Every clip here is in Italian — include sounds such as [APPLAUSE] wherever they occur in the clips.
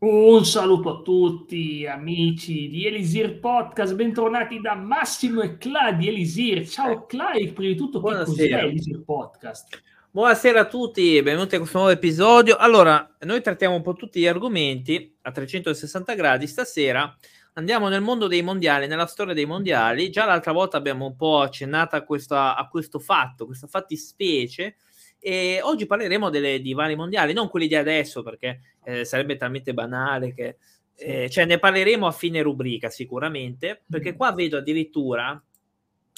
Un saluto a tutti amici di Elisir Podcast, bentornati da Massimo e Cla di Elisir. Ciao Cla e prima di tutto cos'è Elisir Podcast? Buonasera a tutti, benvenuti a questo nuovo episodio. Allora, noi trattiamo un po' tutti gli argomenti a 360 gradi. Stasera andiamo nel mondo dei mondiali, nella storia dei mondiali. Già l'altra volta abbiamo un po' accennato a, questa, a questo fatto, questa fattispecie e oggi parleremo delle, di vari mondiali, non quelli di adesso perché eh, sarebbe talmente banale che eh, cioè ne parleremo a fine rubrica sicuramente, perché qua vedo addirittura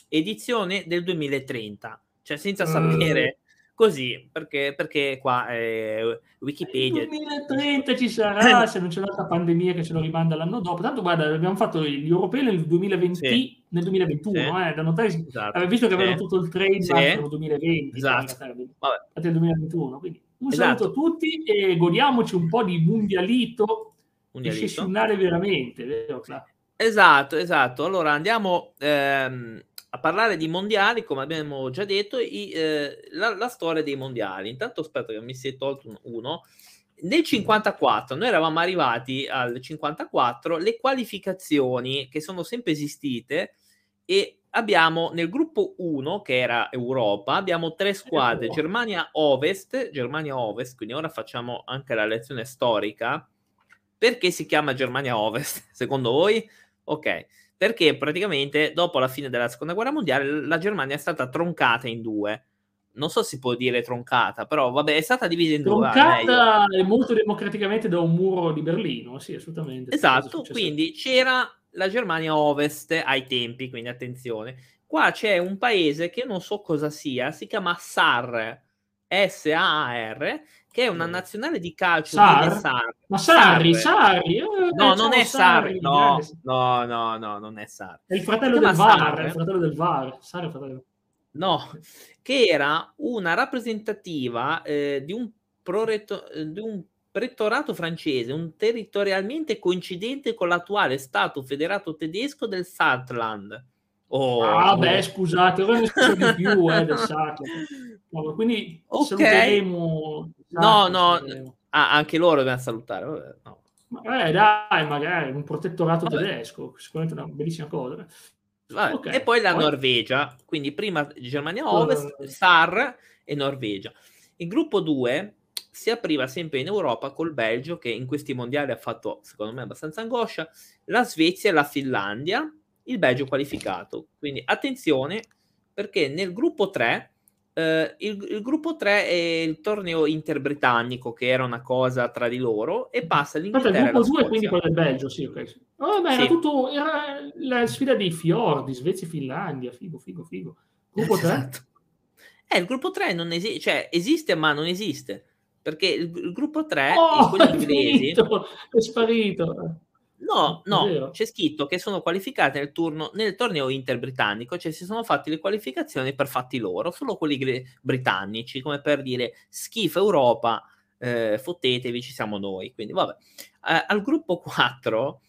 edizione del 2030, cioè senza sapere così, perché, perché qua eh, Wikipedia... Nel 2030 ci sarà, [LAUGHS] se non c'è un'altra pandemia che ce lo rimanda l'anno dopo. Tanto guarda, abbiamo fatto gli europei nel 2020, sì. nel 2021, sì. eh, da notare, esatto. visto che sì. avevano tutto il trade sì. nel 2020, esatto. nel 2021. Quindi un esatto. saluto a tutti e godiamoci un po' di mundialito, mundialito. eccezionale veramente, vero? Esatto, esatto. Allora andiamo... Ehm a parlare di mondiali, come abbiamo già detto, i, eh, la, la, storia dei mondiali. Intanto aspetta che mi si è tolto uno. Nel 54, noi eravamo arrivati al 54, le qualificazioni che sono sempre esistite e abbiamo nel gruppo 1, che era Europa, abbiamo tre squadre, Germania Ovest, Germania Ovest, quindi ora facciamo anche la lezione storica. Perché si chiama Germania Ovest, [LAUGHS] secondo voi? Ok perché praticamente dopo la fine della seconda guerra mondiale la Germania è stata troncata in due. Non so se si può dire troncata, però vabbè, è stata divisa in troncata due. Troncata molto democraticamente da un muro di Berlino, sì, assolutamente. Esatto, quindi c'era la Germania Ovest ai tempi, quindi attenzione. Qua c'è un paese che non so cosa sia, si chiama SAR, S-A-R, che è una nazionale di calcio Sar? Sar. Ma Sarri, Sarri. Eh, no, non è Sarri. No, no, no, no, non è Sarri. È il fratello del VAR, il fratello del VAR. Sarri è fratello. No, che era una rappresentativa eh, di, un proretto, di un prettorato francese, un territorialmente coincidente con l'attuale stato federato tedesco del Saarland. Oh, ah, oh. beh, scusate, ora ne so di più eh, del [LAUGHS] Saarland. No, quindi okay. saluteremo. No, no, ah, anche loro dobbiamo salutare. No. Eh, dai, magari un protettorato Vabbè. tedesco, sicuramente una bellissima cosa. Okay. E poi la poi... Norvegia, quindi prima Germania Ovest, uh... SAR e Norvegia. Il gruppo 2 si apriva sempre in Europa col Belgio, che in questi mondiali ha fatto, secondo me, abbastanza angoscia, la Svezia e la Finlandia, il Belgio qualificato. Quindi attenzione, perché nel gruppo 3 Uh, il, il, gruppo 3 è il torneo interbritannico, che era una cosa tra di loro, e passa l'Inghilterra. Il gruppo 2 è quindi quello del Belgio, sì, ok. Oh, beh, sì. era tutto era la sfida dei fiordi, Svezia e Finlandia, figo, figo, figo. Gruppo 3? Esatto. Eh, il gruppo 3 non esiste, cioè esiste, ma non esiste. Perché il, il gruppo 3 oh, [LAUGHS] è, è finito, è sparito. No, no, c'è scritto che sono qualificati nel, turno, nel torneo interbritannico, cioè si sono fatti le qualificazioni per fatti loro, solo quelli gre- britannici, come per dire schifo Europa, eh, fottetevi, ci siamo noi. Quindi vabbè. Eh, al gruppo 4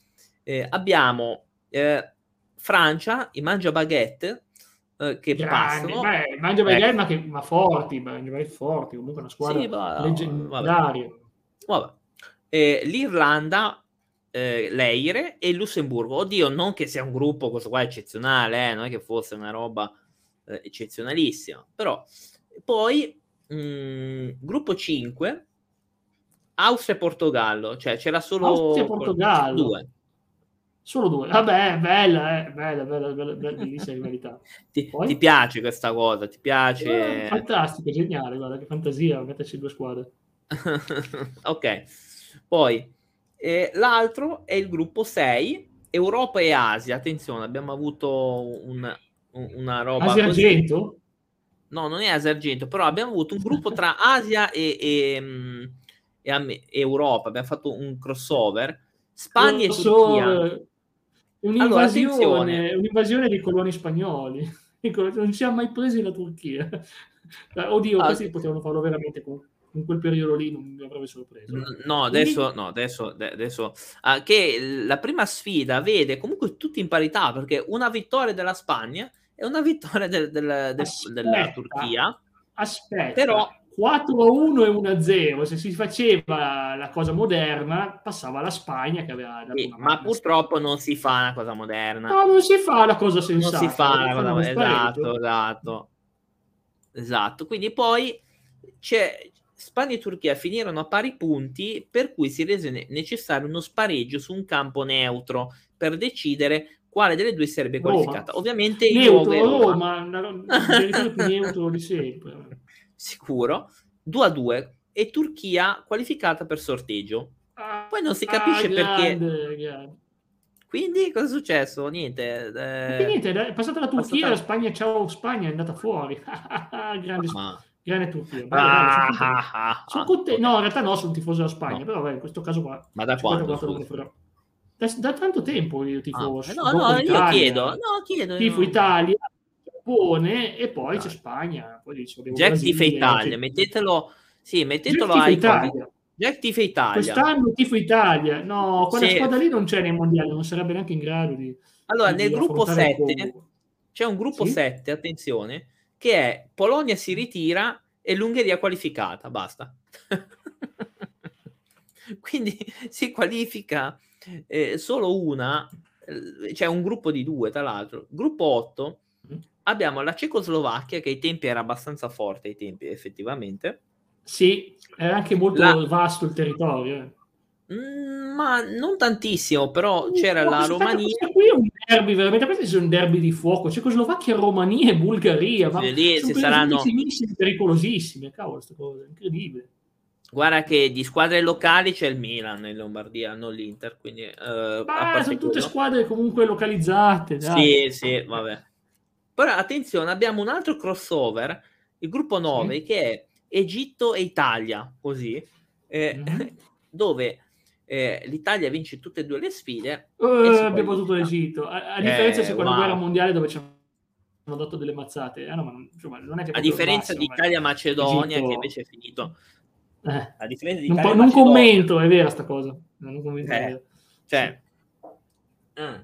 eh, abbiamo eh, Francia, i Mangia Baguette, eh, che Grandi, passano. Beh, Mangia Baguette, ecco. ma, che, ma forti, Mangia Baguette forti, comunque una squadra sì, leggendaria. Vabbè. Vabbè. L'Irlanda eh, l'Eire e il Lussemburgo. Oddio, non che sia un gruppo, questo qua eccezionale, eh, non è che fosse una roba eh, eccezionalissima, però poi mh, mm, gruppo 5 Austria e Portogallo, cioè c'era solo Austria e Portogallo. due. Solo due. Vabbè, bella, eh, bella, bella, bella, bellissima rivalità. [LAUGHS] ti, ti, piace questa cosa? Ti piace? Eh, fantastico, geniale, guarda che fantasia, metterci due squadre. [LAUGHS] ok. Poi e l'altro è il gruppo 6, Europa e Asia. Attenzione, abbiamo avuto un, una roba. Asia così. Argento? No, non è Asia Argento, però abbiamo avuto un gruppo [LAUGHS] tra Asia e, e, mm, e, Europa. Abbiamo fatto un crossover. Spagna crossover. e Turchia. Un'invasione, allora, un'invasione di coloni spagnoli. [LAUGHS] Non ci ha mai presi la Turchia. [LAUGHS] Oddio, ah, questi potevano farlo veramente con in quel periodo lì non mi avrebbe sorpreso. No, adesso, no, adesso, adesso uh, che la prima sfida vede comunque tutti in parità perché una vittoria della Spagna e una vittoria del, del, del, della Turchia. Aspetta, però 4-1 e 1-0. Se si faceva la cosa moderna, passava la Spagna che aveva sì, ma purtroppo non si fa una cosa moderna. No, non si fa la cosa sensata. Non si fa la cosa moderna. Esatto, esatto. Esatto. Quindi poi c'è Spagna e Turchia finirono a pari punti, per cui si rese necessario uno spareggio su un campo neutro per decidere quale delle due sarebbe qualificata. Ovviamente il neutro, Roma, Roma più [LAUGHS] neutro di sempre. Sicuro. 2 a 2 e Turchia qualificata per sorteggio. Ah, Poi non si capisce ah, grande, perché. Grande. Quindi cosa è successo? Niente. Eh... Niente, è passata la Turchia, passata... la Spagna, ciao Spagna, è andata fuori. [LAUGHS] grande, ah. Grande Turchia. Vai, ah, vai, sono ah, sono conte... No, in realtà no, sono tifoso della Spagna, no. però beh, in questo caso qua. Ma da quando? Da, da, tanto tempo io tifo. Ah, no, no, Italia, io chiedo. No, chiedo. Tifo Italia, Giappone e poi c'è Spagna. Poi dice, Jack tifa Italia, mettetelo. Sì, mettetelo a Italia. Jack tifa Italia. Quest'anno tifo Italia. No, quella sì. squadra lì non c'è nei mondiali, non sarebbe neanche in grado di. Allora, di nel gruppo 7 c'è un gruppo sì? 7, attenzione, che è Polonia si ritira e l'Ungheria qualificata. Basta. [LAUGHS] Quindi si qualifica eh, solo una, eh, c'è un gruppo di due, tra l'altro. Gruppo 8 mm. abbiamo la Cecoslovacchia che ai tempi era abbastanza forte, ai tempi effettivamente. Sì, era anche molto la... vasto il territorio. Eh. Mm, ma non tantissimo, però c'era la Romania. Qui è un derby, veramente. Questi sono derby di fuoco. Cecoslovacchia, Romania e Bulgaria. Ma lì, sono saranno pericolosissime. Cavolo, questa cosa incredibile. Guarda che di squadre locali c'è il Milan in Lombardia, non l'Inter, quindi... Uh, ah, sono tutte squadre comunque localizzate. Dai. Sì, sì, vabbè. Però attenzione, abbiamo un altro crossover, il gruppo 9, sì. che è Egitto e Italia, così, eh, mm-hmm. [LAUGHS] dove eh, l'Italia vince tutte e due le sfide. Uh, abbiamo tutto l'Egitto, a, a differenza eh, seconda wow. guerra mondiale dove ci hanno dato delle mazzate. Eh, no, ma, insomma, non è che a differenza di Italia-Macedonia, che invece è finito eh, a differenza di non, po- non commento, è vera sta cosa. Non commento, eh, cioè, mm.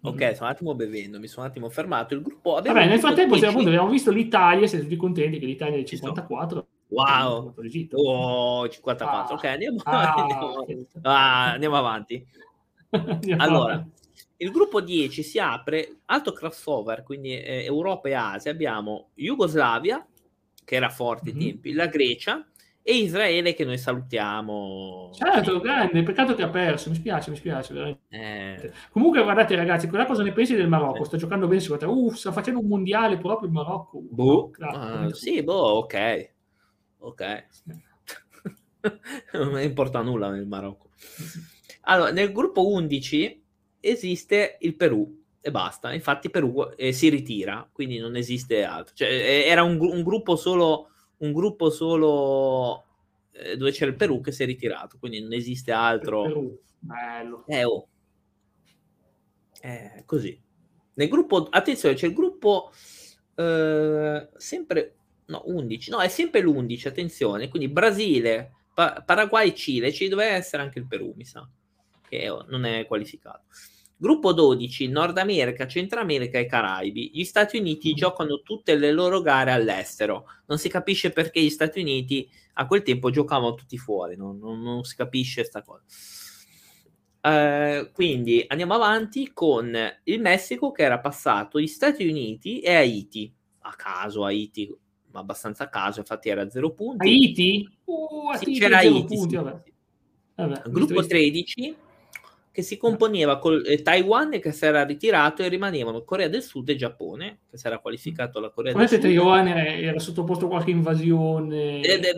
Ok, mm. sono un attimo bevendo, mi sono un attimo fermato. Il gruppo Vabbè, nel frattempo appunto, abbiamo visto l'Italia, siete tutti contenti che l'Italia è 54. Wow, oh, 54. Ah. Ok, andiamo, ah, [LAUGHS] andiamo, ah, andiamo avanti. [LAUGHS] andiamo allora, avanti. il gruppo 10 si apre, alto crossover, quindi eh, Europa e Asia. Abbiamo Jugoslavia, che era forte ai mm-hmm. tempi, la Grecia, e Israele che noi salutiamo. Certo, grande, peccato che ha perso, mi spiace, mi spiace. Eh... Comunque guardate ragazzi, quella cosa ne pensi del Marocco? Sta giocando bene, secondo te? Uh, sta facendo un mondiale proprio il Marocco. Boh. Uh, sì, boh, ok. Ok. [LAUGHS] non importa nulla nel Marocco. Allora, nel gruppo 11 esiste il Perù e basta. Infatti Perù eh, si ritira, quindi non esiste altro. Cioè, era un, un gruppo solo un gruppo solo eh, dove c'era il Perù che si è ritirato, quindi non esiste altro. Perù, bello. Eh, oh. eh, così. Nel gruppo, attenzione, c'è il gruppo eh, sempre, no, 11, no, è sempre l'11, attenzione, quindi Brasile, pa- Paraguay, Cile, ci doveva essere anche il Perù, mi sa, che non è qualificato. Gruppo 12, Nord America, Centro America e Caraibi. Gli Stati Uniti giocano tutte le loro gare all'estero. Non si capisce perché gli Stati Uniti a quel tempo giocavano tutti fuori, non, non, non si capisce questa cosa. Uh, quindi andiamo avanti con il Messico che era passato gli Stati Uniti e Haiti. A caso Haiti, ma abbastanza a caso, infatti era 0 punti. Haiti? Uh, sì, c'era Haiti. Punti, sì. vabbè. Vabbè, Gruppo 13 che si componeva con eh, Taiwan che si era ritirato e rimanevano Corea del Sud e Giappone, che si era qualificato la Corea Come del Sud. Taiwan era sottoposto a qualche invasione. Eh, eh,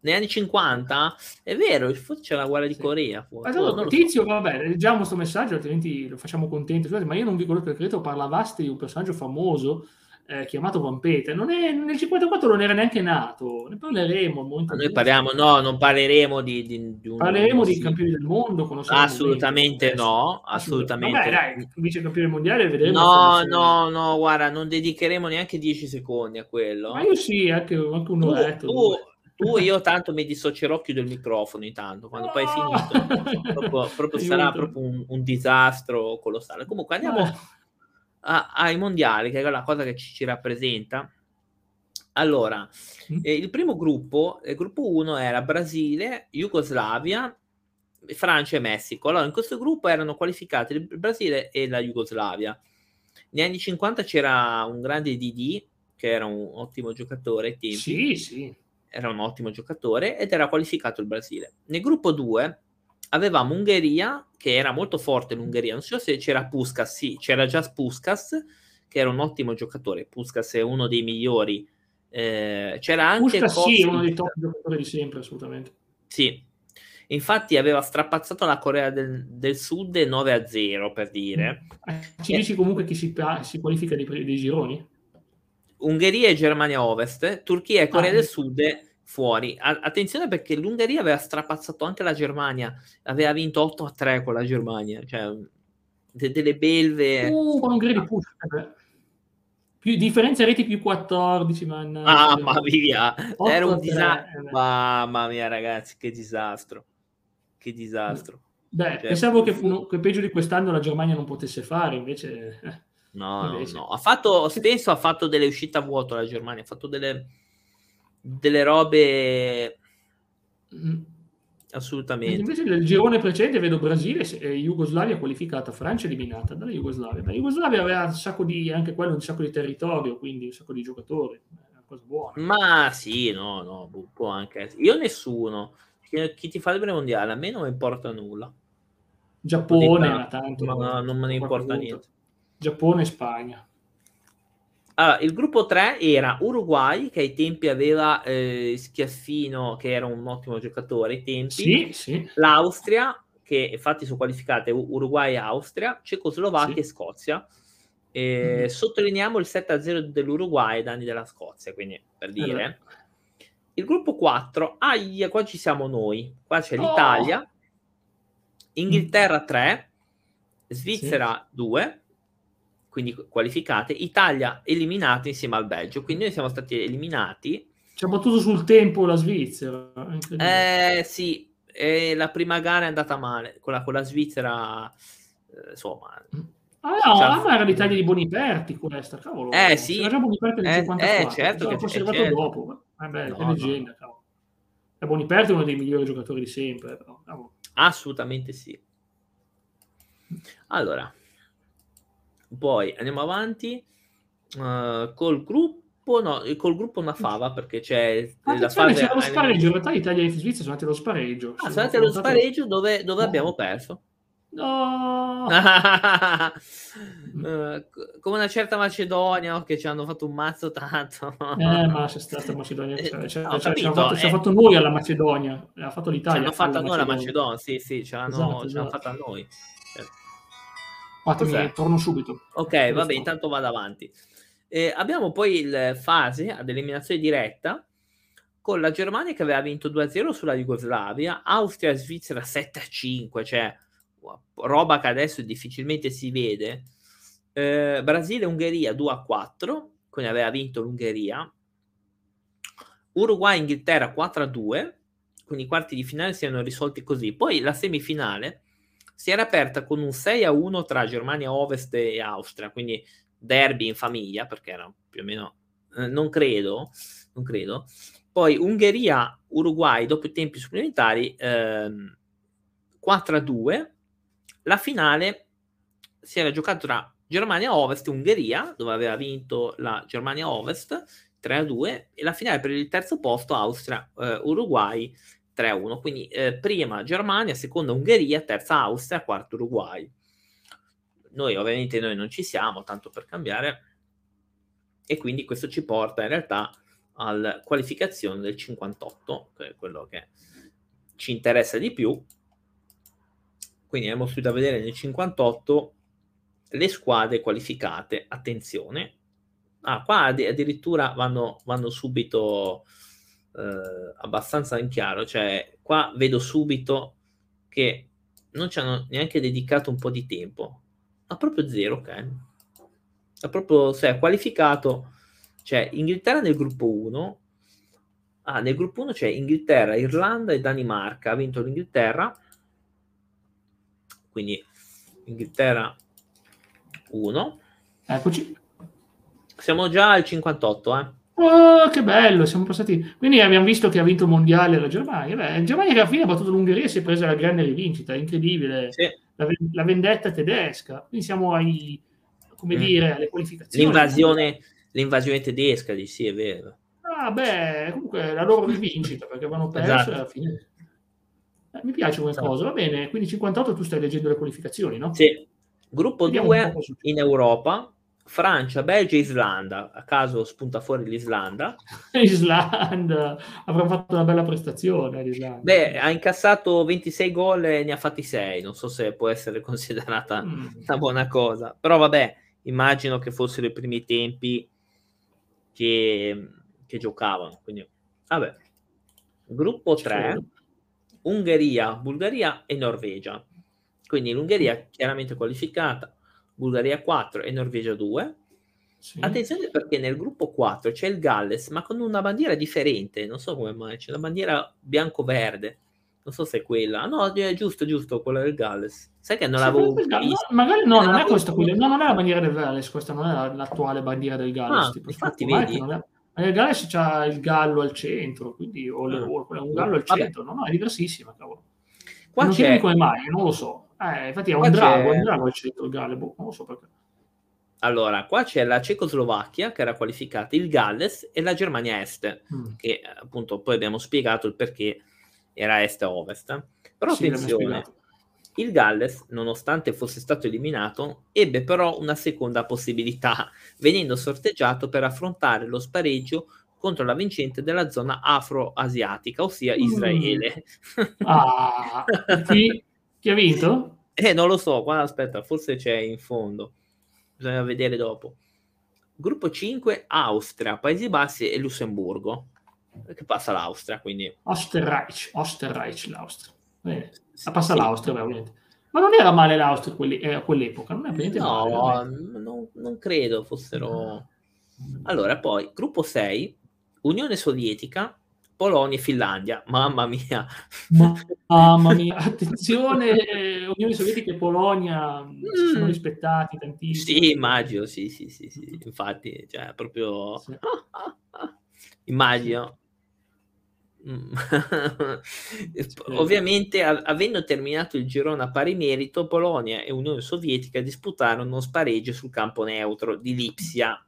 negli anni 50 è vero, forse c'è la guerra di sì. Corea. Allora, Tizio, so. vabbè, leggiamo questo messaggio, altrimenti lo facciamo contento. ma io non vi ricordo che credo parlavasti di un personaggio famoso eh, chiamato Vampeta. Non è, nel 54 non era neanche nato, ne parleremo. Noi parliamo, no, non parleremo di, di, di un, Parleremo di campioni del mondo. Assolutamente no, assolutamente. Vabbè, dai, vice campione mondiale vedremo. No, no, no, guarda, non dedicheremo neanche 10 secondi a quello. Ma io sì, anche, anche un'ora. Tu, tu, tu, io tanto mi dissocierò, chiudo il microfono intanto, quando no! poi è finito. proprio, proprio [LAUGHS] sarà proprio un, un, disastro colossale. Comunque andiamo... Ah a, ai mondiali, che è la cosa che ci, ci rappresenta, Allora, mm. eh, il primo gruppo, il gruppo 1 era Brasile, Jugoslavia, Francia e Messico. Allora, in questo gruppo erano qualificati il Brasile e la Jugoslavia. Negli anni 50 c'era un grande DD, che era un ottimo giocatore tempi. Sì, sì. Era un ottimo giocatore ed era qualificato il Brasile. Nel gruppo 2 avevamo Ungheria, che era molto forte l'Ungheria. Non so se c'era Puskas, sì, c'era già Puskas, che era un ottimo giocatore. Puskas è uno dei migliori. Eh, c'era anche Puskas, sì, uno dei top giocatori di sempre, assolutamente. Sì, Infatti aveva strapazzato la Corea del, del Sud 9 a 0 per dire. Eh, ci dici comunque chi si, si qualifica dei, dei, gironi? Ungheria e Germania Ovest, Turchia e Corea ah, del Sud fuori. A- attenzione perché l'Ungheria aveva strapazzato anche la Germania, aveva vinto 8 a 3 con la Germania, cioè de- delle belve. Uh, con Ungheria di push. Più, differenza reti più 14, man. Ah, ma via, era un disastro. Mamma mia, ragazzi, che disastro. Che disastro. Beh, cioè, pensavo che, fu, che, peggio di quest'anno la Germania non potesse fare, invece... Eh, no, invece. no, no. Ha fatto, stesso ha fatto delle uscite a vuoto la Germania, ha fatto delle, delle robe... Mm. Assolutamente. Invece nel girone precedente vedo Brasile e Jugoslavia qualificata, Francia eliminata dalla Jugoslavia. La Jugoslavia aveva un sacco di, anche quello, un sacco di territorio, quindi un sacco di giocatori. Una cosa buona. Ma sì, no, no, può anche Io nessuno chi, ti fa il mondiale, a me non importa nulla. Giappone, tanto. Ma non me ne importa niente. Giappone e Spagna. Allora, il gruppo 3 era Uruguay, che ai tempi aveva eh, Schiaffino, che era un ottimo giocatore ai tempi. Sì, sì. L'Austria, che infatti sono qualificate Uruguay e Austria, Cecoslovacchia sì. e Scozia. Eh, mm. Sottolineiamo il 7-0 dell'Uruguay ai danni della Scozia, quindi per dire. Allora. Il gruppo 4, aia, qua ci siamo noi. Qua c'è oh. l'Italia, Inghilterra 3, Svizzera sì. 2, quindi qualificate, Italia eliminata insieme al Belgio. Quindi noi siamo stati eliminati. Ci ha battuto sul tempo la Svizzera. Eh sì, e la prima gara è andata male. Quella con la Svizzera, eh, insomma. Ah, no, cioè, ma era l'Italia di Boniperti questa, cavolo. Eh sì. Era già Boniperti nel eh, 54. Eh, certo. Che, forse arrivato certo. dopo. Vabbè, no, è leggenda, no. cavolo. E Boniperti è uno dei migliori giocatori di sempre. Però, Assolutamente sì. Allora, poi andiamo avanti uh, col gruppo. No, col gruppo una fava perché c'è la fase. C'era lo spareggio. In realtà l'Italia e Svizzera sono andati allo spareggio. Ah, sono andati allo spareggio dove, dove abbiamo perso. No! [LAUGHS] uh, come una certa Macedonia che ci hanno fatto un mazzo tanto. eh, ma c'è stata Macedonia. Cioè, cioè, no, cioè, capito, fatto, eh. ci, ha fatto, noi alla Macedonia, ha fatto l'Italia. Ci hanno fatto noi la Macedonia, sì, sì, ce l'hanno, esatto, ce l'hanno esatto. fatta a noi. Fatemi, torno subito. Ok, vabbè, intanto vado avanti. Eh, abbiamo poi il fase ad eliminazione diretta con la Germania che aveva vinto 2-0 sulla Jugoslavia, Austria e Svizzera 7-5, cioè roba che adesso difficilmente si vede. Eh, Brasile Ungheria 2 a 4, quindi aveva vinto l'Ungheria. Uruguay Inghilterra 4 a 2, quindi i quarti di finale si erano risolti così. Poi la semifinale si era aperta con un 6 a 1 tra Germania Ovest e Austria, quindi derby in famiglia, perché era più o meno, eh, non credo, non credo. Poi Ungheria Uruguay dopo i tempi supplementari ehm, 4 a 2 la finale si era giocata tra Germania Ovest e Ungheria, dove aveva vinto la Germania Ovest 3-2, e la finale per il terzo posto Austria-Uruguay eh, 3-1. Quindi eh, prima Germania, seconda Ungheria, terza Austria, quarto Uruguay. Noi ovviamente noi non ci siamo, tanto per cambiare, e quindi questo ci porta in realtà alla qualificazione del 58, che è quello che ci interessa di più, quindi abbiamo subito a vedere nel 58 le squadre qualificate. Attenzione. Ah, qua addirittura vanno, vanno subito eh, abbastanza in chiaro. Cioè, qua vedo subito che non ci hanno neanche dedicato un po' di tempo. Ma proprio zero, ok? Ha proprio, se è qualificato, c'è Inghilterra nel gruppo 1. Ah, nel gruppo 1 c'è Inghilterra, Irlanda e Danimarca. Ha vinto l'Inghilterra quindi Inghilterra 1. Eccoci. Siamo già al 58, eh. Oh, che bello, siamo passati. Quindi abbiamo visto che ha vinto il mondiale la Germania. Beh, Germania che alla fine ha battuto l'Ungheria e si è presa la grande rivincita, incredibile. Sì. La, la, vendetta tedesca. Quindi siamo ai, come mm. dire, alle qualificazioni. L'invasione, l'invasione tedesca, di sì, è vero. Ah, beh, comunque la loro rivincita perché avevano perso esatto. alla fine. Eh, mi piace come esatto. cosa, va bene. Quindi 58 tu stai leggendo le qualificazioni, no? Sì. Gruppo 2 in Europa, Francia, Belgio e Islanda. A caso spunta fuori l'Islanda. [LAUGHS] Islanda, avrà fatto una bella prestazione l'Islanda. Beh, ha incassato 26 gol e ne ha fatti 6. Non so se può essere [LAUGHS] considerata mm. una buona cosa. Però vabbè, immagino che fossero i primi tempi che, che giocavano. Quindi, vabbè. Gruppo 3, Ungheria, Bulgaria e Norvegia. Quindi l'Ungheria chiaramente qualificata, Bulgaria 4 e Norvegia 2. Sì. Attenzione perché nel gruppo 4 c'è il Galles, ma con una bandiera differente, non so come mai, c'è una bandiera bianco-verde. Non so se è quella. No, è giusto, giusto, quella del Galles. Sai che non sì, l'avevo vista? No, magari no, non, non è questa quella. No, non è la bandiera del Galles, questa non è l'attuale bandiera del Galles. Ah, tipo, infatti, vedi. È... Nel Galles c'ha il gallo al centro, quindi o, le, ah. o un gallo al centro. No, no, è diversissima, cavolo. Qua non c'è... come mai, non lo so. Eh, infatti è un drago, un drago al centro il Galles, non lo so perché. Allora, qua c'è la Cecoslovacchia che era qualificata, il Galles e la Germania Est, mm. che appunto poi abbiamo spiegato il perché era Est e Ovest. Però sì, attenzione, il Galles, nonostante fosse stato eliminato, ebbe però una seconda possibilità, venendo sorteggiato per affrontare lo spareggio contro la vincente della zona afro-asiatica, ossia mm. Israele. Mm. Ah, [LAUGHS] chi ha vinto? [LAUGHS] Eh, non lo so, qua aspetta, forse c'è in fondo. Bisogna vedere dopo. Gruppo 5, Austria, Paesi Bassi e Lussemburgo. Che passa l'Austria, quindi... Osterreich, Osterreich l'Austria. Bene. La passa sì. l'Austria, ovviamente. Ma non era male l'Austria quelli, eh, a quell'epoca, non è No, male, non, non, credo fossero... Allora, poi, gruppo 6, Unione Sovietica, Polonia e Finlandia. Mamma mia. Mamma mia, attenzione, Unione Sovietica e Polonia si sono mm. rispettati tantissimo. Sì, immagino, sì, sì, sì, sì. infatti, cioè, proprio... Sì. [LAUGHS] immagino. Mm. [LAUGHS] Ovviamente, avendo terminato il girone a pari merito, Polonia e Unione Sovietica disputarono uno spareggio sul campo neutro di Lipsia.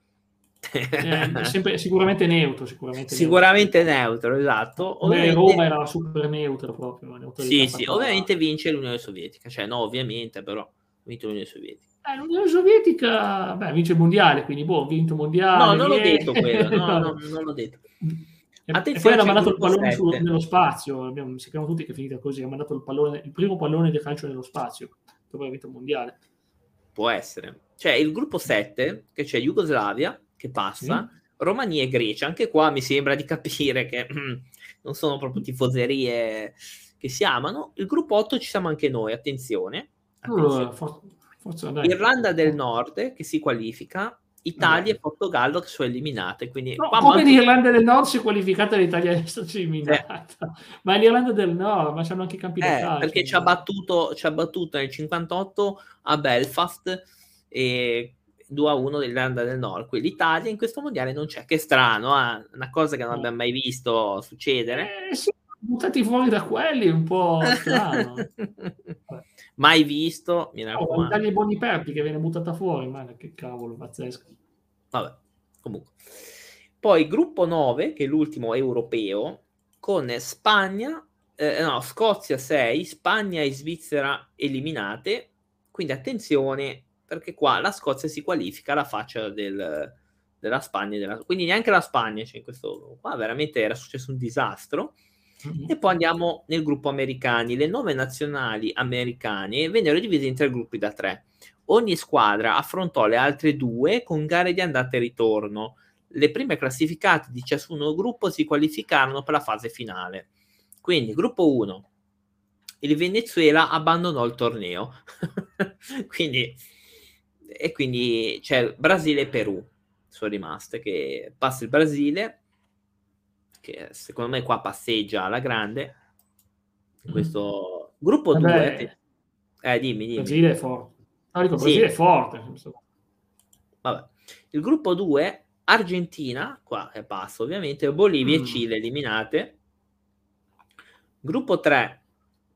Eh, sempre, sicuramente neutro. Sicuramente, sicuramente neutro. neutro, esatto. Ovviamente... Roma era super neutro proprio. Sì, sì, ovviamente vince l'Unione Sovietica. Cioè, no, ovviamente, però vince l'Unione Sovietica. Eh, L'Unione Sovietica, beh, vince il mondiale, quindi boh, vinto il mondiale. No, non l'ho detto quello, no, [LAUGHS] no, non l'ho detto. Attenzione, e poi hanno mandato il pallone su, nello spazio, abbiamo, sappiamo tutti che è finita così, ha mandato il, pallone, il primo pallone di calcio nello spazio, dopo aver vinto il mondiale. Può essere. C'è il gruppo 7, che c'è Jugoslavia, che passa, sì. Romania e Grecia, anche qua mi sembra di capire che mm, [CLEARS THROAT] non sono proprio tifoserie che si amano. Il gruppo 8 ci siamo anche noi, attenzione. attenzione. Uh, for- forza, Irlanda del Nord che si qualifica, Italia e Portogallo che sono eliminate. Quindi no, come l'Irlanda del Nord si è qualificata l'Italia è stata eliminata. Eh. [LAUGHS] Ma l'Irlanda del Nord, ma c'hanno anche campi eh, Perché ci ha, battuto, ci ha battuto nel 58 a Belfast e 2 a 1 dell'Irlanda del Nord. Qui l'Italia in questo mondiale non c'è. Che strano, eh? una cosa che non abbiamo mai visto succedere. Eh, sì, buttati fuori da quelli, un po' strano. [LAUGHS] mai visto, mi raccomando. Oh, Italia buoni perdi che viene buttata fuori, ma che cavolo, pazzesco. Vabbè, comunque. Poi gruppo 9, che è l'ultimo europeo, con Spagna, eh, no, Scozia 6, Spagna e Svizzera eliminate. Quindi attenzione, perché qua la Scozia si qualifica alla faccia del, della Spagna. Della... Quindi neanche la Spagna, cioè in questo qua veramente era successo un disastro. Mm-hmm. E poi andiamo nel gruppo americani. Le nove nazionali americane vennero divise in tre gruppi da tre. Ogni squadra affrontò le altre due con gare di andata e ritorno. Le prime classificate di ciascuno gruppo si qualificarono per la fase finale. Quindi, gruppo 1, il Venezuela abbandonò il torneo. [LAUGHS] quindi, e quindi c'è Brasile e Perù sono rimaste. Che passa il Brasile, che secondo me qua passeggia alla grande. Questo mm. gruppo 2. Eh, dimmi, dimmi. Brasile è forte. No, dico, Brasile sì. è forte. Vabbè. Il gruppo 2 Argentina, qua è basso ovviamente, Bolivia mm. e Cile eliminate. Gruppo 3,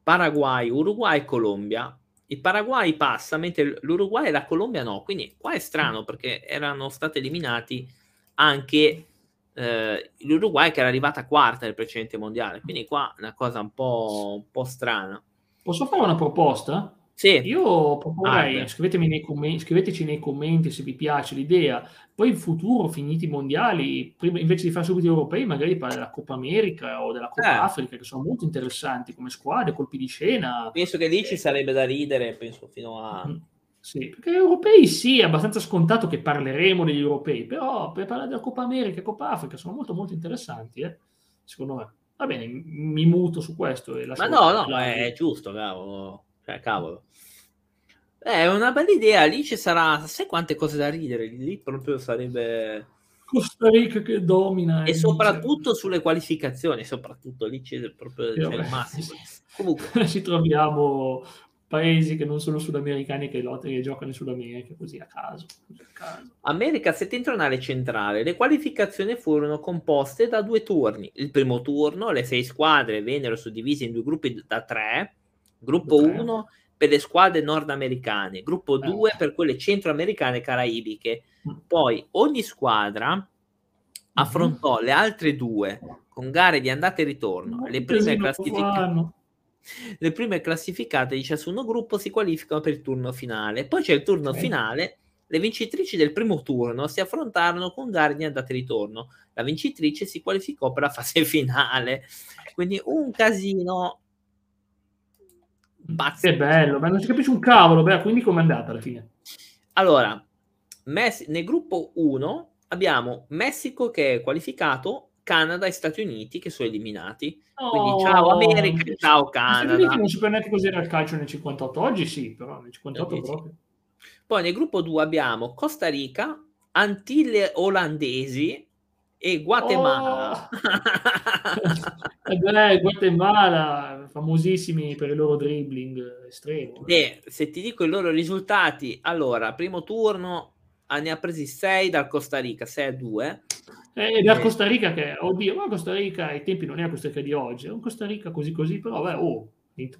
Paraguay, Uruguay e Colombia. Il Paraguay passa, mentre l'Uruguay e la Colombia no. Quindi qua è strano perché erano stati eliminati anche eh, l'Uruguay che era arrivata quarta nel precedente mondiale. Quindi qua è una cosa un po', un po strana. Posso fare una proposta? Sì. Io proporrei, ah, scrivetemi nei commenti, scriveteci nei commenti se vi piace l'idea. Poi in futuro, finiti i mondiali, prima, invece di fare subito gli europei, magari parla della Coppa America o della Coppa eh. Africa, che sono molto interessanti come squadre, colpi di scena. Penso che lì ci sarebbe da ridere, penso fino a... Mm, sì, perché europei sì, è abbastanza scontato che parleremo degli europei, però per parlare della Coppa America e Coppa Africa sono molto molto interessanti, eh? secondo me. Va bene, mi muto su questo. Ma no, no, ma è giusto, cavolo. Cioè, cavolo. È una bella idea, lì ci sarà, sai quante cose da ridere, lì proprio sarebbe... Costa Rica che domina. E soprattutto sulle qualificazioni, soprattutto lì c'è proprio c'è il massimo. [LAUGHS] Comunque. [LAUGHS] ci troviamo paesi che non sono sudamericani che lottano e giocano in Sud America, così a caso, a caso. America settentrionale centrale. Le qualificazioni furono composte da due turni. Il primo turno, le sei squadre vennero suddivise in due gruppi da tre. Gruppo 1 per le squadre nordamericane, gruppo 2 eh. per quelle centroamericane e caraibiche. Mm. Poi ogni squadra mm-hmm. affrontò le altre due con gare di andata e ritorno. Le prime, classific- le prime classificate di ciascuno gruppo si qualificano per il turno finale. Poi c'è il turno okay. finale. Le vincitrici del primo turno si affrontarono con gare di andata e ritorno. La vincitrice si qualificò per la [LAUGHS] fase finale. Quindi un casino Pazzo. Che bello, ma non si capisce un cavolo. Beh, quindi com'è andata alla fine? Allora, Messi- nel gruppo 1 abbiamo Messico che è qualificato, Canada e Stati Uniti che sono eliminati. Oh, Quindi ciao America, ciao Canada. Non si può neanche cos'era il calcio nel 58, oggi sì, però nel 58 eh, proprio. Poi nel gruppo 2 abbiamo Costa Rica, Antille olandesi e Guatemala. Oh. [LAUGHS] [LAUGHS] eh beh, Guatemala, famosissimi per il loro dribbling estremo. Beh, se ti dico i loro risultati, allora, primo turno ah, ne ha presi 6 dal Costa Rica, 6 a 2. E eh, da Costa Rica che, oddio, ma Costa Rica ai tempi non è la Costa Rica di oggi, è un Costa Rica così così, però beh, oh, finito.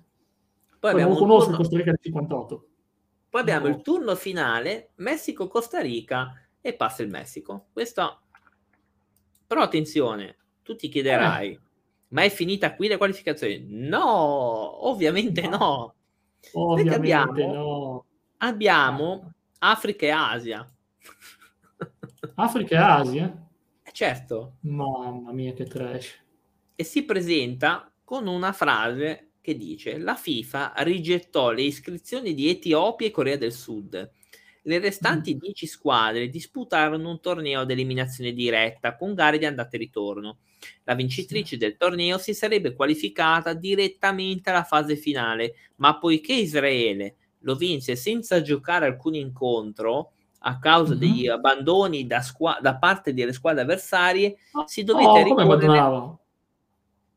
Poi, Poi non conosco turno... Costa Rica del 58. Poi abbiamo no. il turno finale, Messico-Costa Rica e passa il Messico. Questo però attenzione, tu ti chiederai, eh. ma è finita qui la qualificazione? No, ovviamente no. no. Ovviamente abbiamo, no. abbiamo Africa e Asia. [LAUGHS] Africa e Asia? Eh, certo. Mamma mia, che trash. E si presenta con una frase che dice: La FIFA rigettò le iscrizioni di Etiopia e Corea del Sud le restanti 10 mm. squadre disputarono un torneo ad eliminazione diretta con gare di andata e ritorno. La vincitrice del torneo si sarebbe qualificata direttamente alla fase finale, ma poiché Israele lo vinse senza giocare alcun incontro a causa mm-hmm. degli abbandoni da, squa- da, parte delle squadre avversarie, si dovette oh, ricorrere...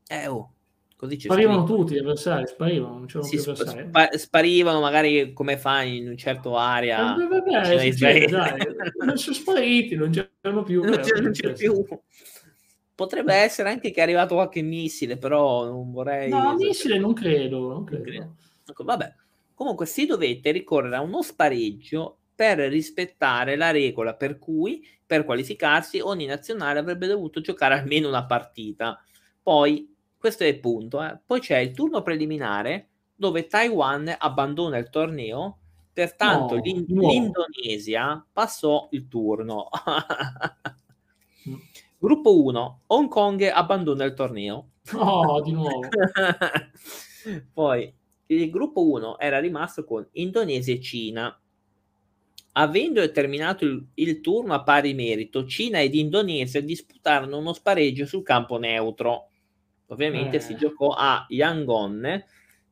Eh, oh, Così sparivano scritto. tutti gli avversari, sparivano, non c'erano più avversari. Spa- sparivano magari come fai in un certo area. Eh, vabbè, succede, dai, non sono spariti, non c'erano più. Non, c'è, non c'è più. Potrebbe essere anche che è arrivato qualche missile, però non vorrei... No, missile non credo. Non credo. credo. Ecco, vabbè. Comunque si dovette ricorrere a uno spareggio per rispettare la regola per cui per qualificarsi ogni nazionale avrebbe dovuto giocare almeno una partita. Poi questo è il punto. Eh. Poi c'è il turno preliminare dove Taiwan abbandona il torneo, pertanto no, l'in- no. l'Indonesia passò il turno. Gruppo 1, Hong Kong abbandona il torneo. Oh, di nuovo. [LAUGHS] Poi il gruppo 1 era rimasto con Indonesia e Cina. Avendo terminato il, il, turno a pari merito, Cina ed Indonesia disputarono uno spareggio sul campo neutro ovviamente eh. si giocò a Yangon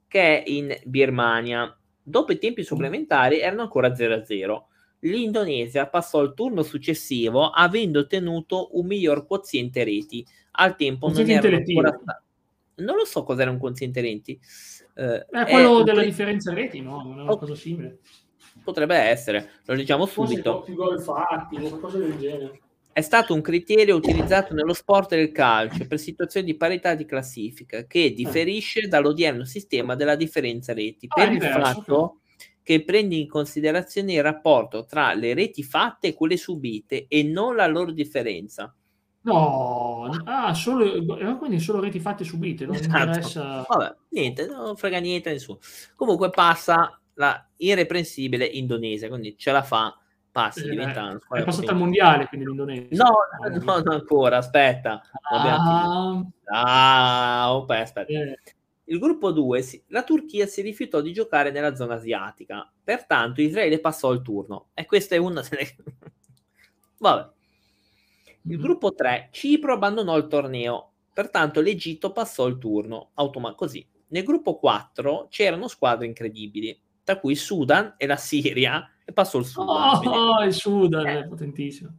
che è in Birmania. Dopo i tempi supplementari erano ancora 0-0. L'Indonesia passò al turno successivo avendo ottenuto un miglior quoziente reti. Al tempo non era ancora. Non lo so cos'era un quoziente reti. Eh, è quello è della pre... differenza reti, no? Una oh. cosa simile. Potrebbe essere, lo leggiamo subito. Forse più gol fatti, qualcosa del genere. È stato un criterio utilizzato nello sport del calcio per situazioni di parità di classifica che differisce dall'odierno sistema della differenza reti Ah, per è il diverso, fatto che prende in considerazione il rapporto tra le reti fatte e quelle subite e non la loro differenza. No, ah, solo, eh, quindi solo reti fatte subite, non Esatto. interessa. Vabbè, niente, non frega niente a nessuno. Comunque passa la irreprensibile Indonesia, quindi ce la fa, passa, Eh, diventa una è squadra passata al mondiale, quindi l'Indonesia. No, no, no, ancora, aspetta. Ah, Ah, ok, aspetta. eh, Il gruppo 2, la Turchia si rifiutò di giocare nella zona asiatica, pertanto Israele passò il turno. E questa è una delle... [LAUGHS] Vabbè. Il Mhm. gruppo 3, Cipro abbandonò il torneo, pertanto l'Egitto passò il turno, automa- così. Nel gruppo 4 c'erano squadre incredibili, tra cui il Sudan e la Siria, e passò il Sudan. quindi- Oh, il Sudan Eh. è potentissimo.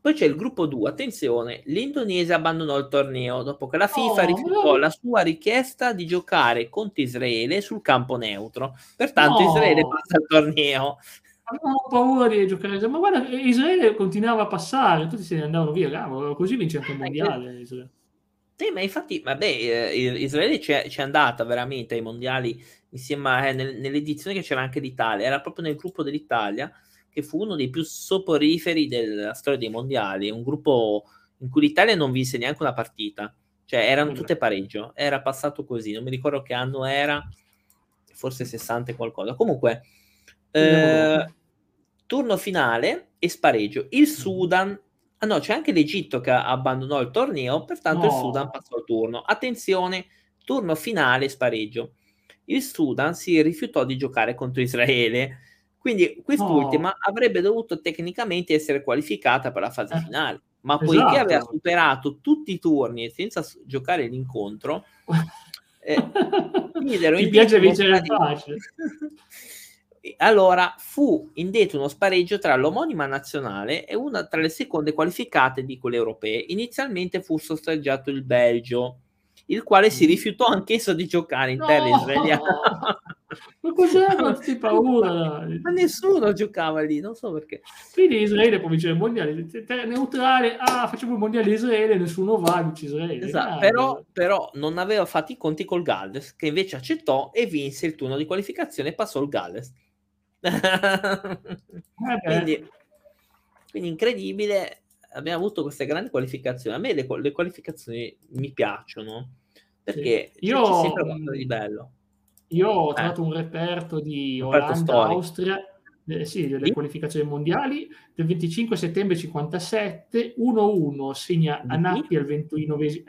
Poi c'è il gruppo 2, attenzione, l'Indonesia abbandonò il torneo dopo che la FIFA Oh, rifiutò no. la sua richiesta di giocare contro Israele sul campo neutro. Pertanto No. Israele passa il torneo. Avevamo paura di giocare, ma guarda, Israele continuava a passare, tutti se ne andavano via, cavolo, così vince anche il mondiale. Israele. Sì, ma infatti, vabbè, eh, Israele c'è, c'è andata veramente ai mondiali insieme a, eh, nel- nell'edizione che c'era anche l'Italia, era proprio nel gruppo dell'Italia, che fu uno dei più soporiferi della storia dei mondiali, un gruppo in cui l'Italia non vinse neanche una partita, cioè erano tutte pareggio, era passato così, non mi ricordo che anno era, forse 60 e qualcosa. Comunque, eh, turno finale e spareggio. Il Sudan Ah no, c'è anche l'Egitto che abbandonò il torneo, pertanto il No. Sudan passò il turno. Attenzione, turno finale spareggio. Il Sudan si rifiutò di giocare contro Israele, quindi quest'ultima No. avrebbe dovuto tecnicamente essere qualificata per la fase Eh, finale, ma esatto. poiché aveva superato tutti i turni senza giocare l'incontro, [LAUGHS] eh, in piace vincere facile. [LAUGHS] Allora fu indetto uno spareggio tra l'omonima nazionale e una tra le seconde qualificate di quelle europee. Inizialmente fu sosseggiato il Belgio, il quale si rifiutò anch'esso di giocare in terra Mm. No! israeliana. [LAUGHS] Ma cos'è questa paura? Ma nessuno giocava lì, non so perché. Quindi Israele può vincere il mondiale. Neutrale, ah, facciamo il mondiale di Israele, nessuno va, vince Israele. Esatto, Ah, però, però non aveva fatto i conti col Galles, che invece accettò e vinse il turno di qualificazione e passò il Galles. [LAUGHS] eh quindi, quindi incredibile, abbiamo avuto queste grandi qualificazioni. A me le, le qualificazioni mi piacciono perché Sì. c'è- Io- c'è sempre di bello. Io ho Eh. trovato un reperto di storico. Olanda-Austria, eh, sì, delle Sì. qualificazioni mondiali del 25 settembre 57, 1-1 segna Di a chi? Nappi al 29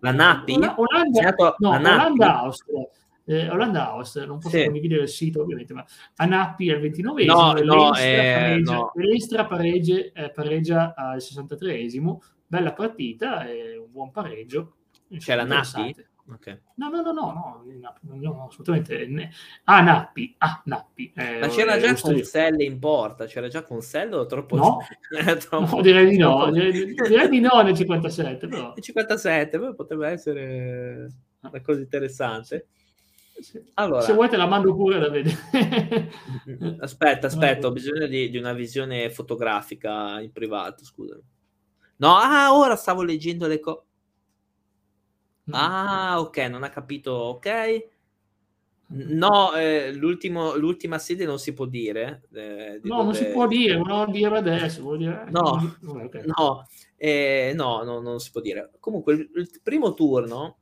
La Nappi? Ola- Olanda, no, la? Olanda-Austria. Eh, Olanda-Austria, non posso Sì. condividere il sito ovviamente, ma a Nappi al 29 No, no, eh, no. l'Estra pareggia, eh, pareggia al 63esimo, bella partita, eh, un buon pareggio. C'era Nappi? Interessante. Ok. No, no, no, no, no, no, assolutamente. ne- Ah, Nappi, ah, Nappi. eh, Ma c'era già Austria. Conselle in porta, c'era già Conselle o troppo? No. [LAUGHS] troppo- No, direi di no, direi, di no nel 57, però. Il 57, poi potrebbe essere una cosa interessante. Se, Allora, se vuoi te la mando pure da vedere. [LAUGHS] aspetta, aspetta, ho bisogno di, di una visione fotografica in privato, scusa. No, ah, ora stavo leggendo le cose. Ah, ok, non ha capito, ok. No, eh, l'ultimo, l'ultima sede non si può dire. eh, di No, non dove- si può dire, non dirlo adesso. Vuol dire... No. Vabbè, ok. No, eh, no, no, non si può dire. Comunque, il, il primo turno,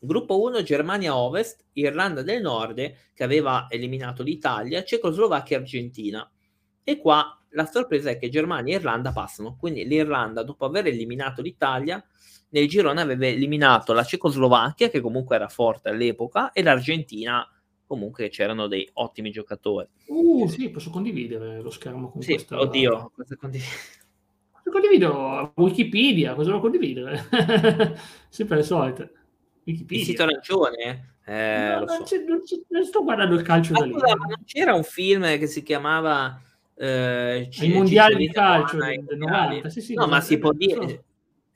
gruppo 1, Germania Ovest, Irlanda del Nord, che aveva eliminato l'Italia, Cecoslovacchia e Argentina. E qua la sorpresa è che Germania e Irlanda passano. Quindi l'Irlanda, dopo aver eliminato l'Italia, nel girone aveva eliminato la Cecoslovacchia, che comunque era forte all'epoca, e l'Argentina, comunque c'erano dei ottimi giocatori. Uh, sì, posso condividere lo schermo con Sì, questa... oddio, cosa condiv- Lo condivido Wikipedia, cosa devo condividere? [LAUGHS] Sempre le solite. il Wikipedia. sito arancione? Eh, No, non, so. non non sto guardando il calcio Ah, da lì. scusa, ma non c'era un film che si chiamava eh, Ai mondiali di Cicciolina calcio del, del mondiali? 90. Sì, sì, no, ma esatto, si può dire,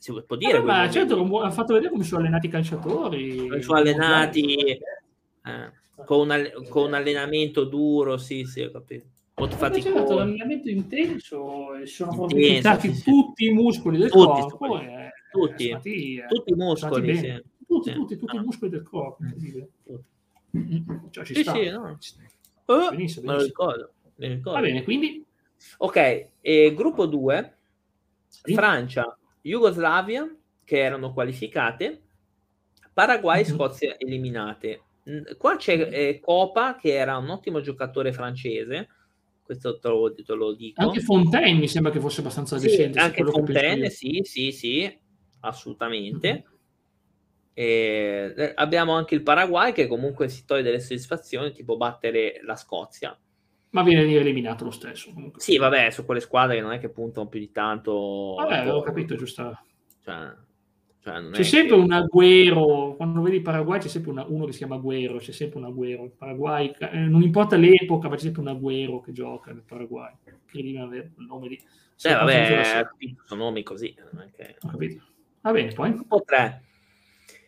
si può Eh, dire ma quei momenti. certo, ha fatto vedere come sono allenati i calciatori. Come sono allenati eh, con, un, all- con un allenamento duro, sì, sì, ho capito. molto faticoso. l'allenamento intenso sono fortificati sì, tutti sì. i muscoli del tutti, corpo. Tutti, e, tutti, eh, tutti i muscoli. Sì. Tutti, tutti, tutti no. i muscoli del corpo. Mm. Cioè, ci sì, sta. Sì, no. Oh, benissimo, benissimo. Me lo ricordo. Me lo ricordo. Va bene, quindi... Ok, e gruppo 2, Francia, Jugoslavia, che erano qualificate, Paraguay e mm-hmm. Scozia eliminate. Qua c'è eh, Copa, che era un ottimo giocatore francese, questo te lo, te lo, dico. Anche Fontaine mi sembra che fosse abbastanza sì, decente. Anche Fontaine, sì, sì, sì, assolutamente. Mm-hmm. E eh, abbiamo anche il Paraguay che comunque si toglie delle soddisfazioni, tipo battere la Scozia. Ma viene eliminato lo stesso. Comunque. Sì, vabbè, su quelle squadre che non è che puntano più di tanto. Vabbè, avevo capito, giusto. Cioè, cioè c'è sempre che... un agguero, quando vedi il Paraguay c'è sempre una, uno che si chiama Agüero, c'è sempre un agguero. Il Paraguay, eh, non importa l'epoca, ma c'è sempre un agguero che gioca nel Paraguay. Avere il nome di... Eh, vabbè, sono nomi così. Che... Ho capito. Va bene, poi. Gruppo 3.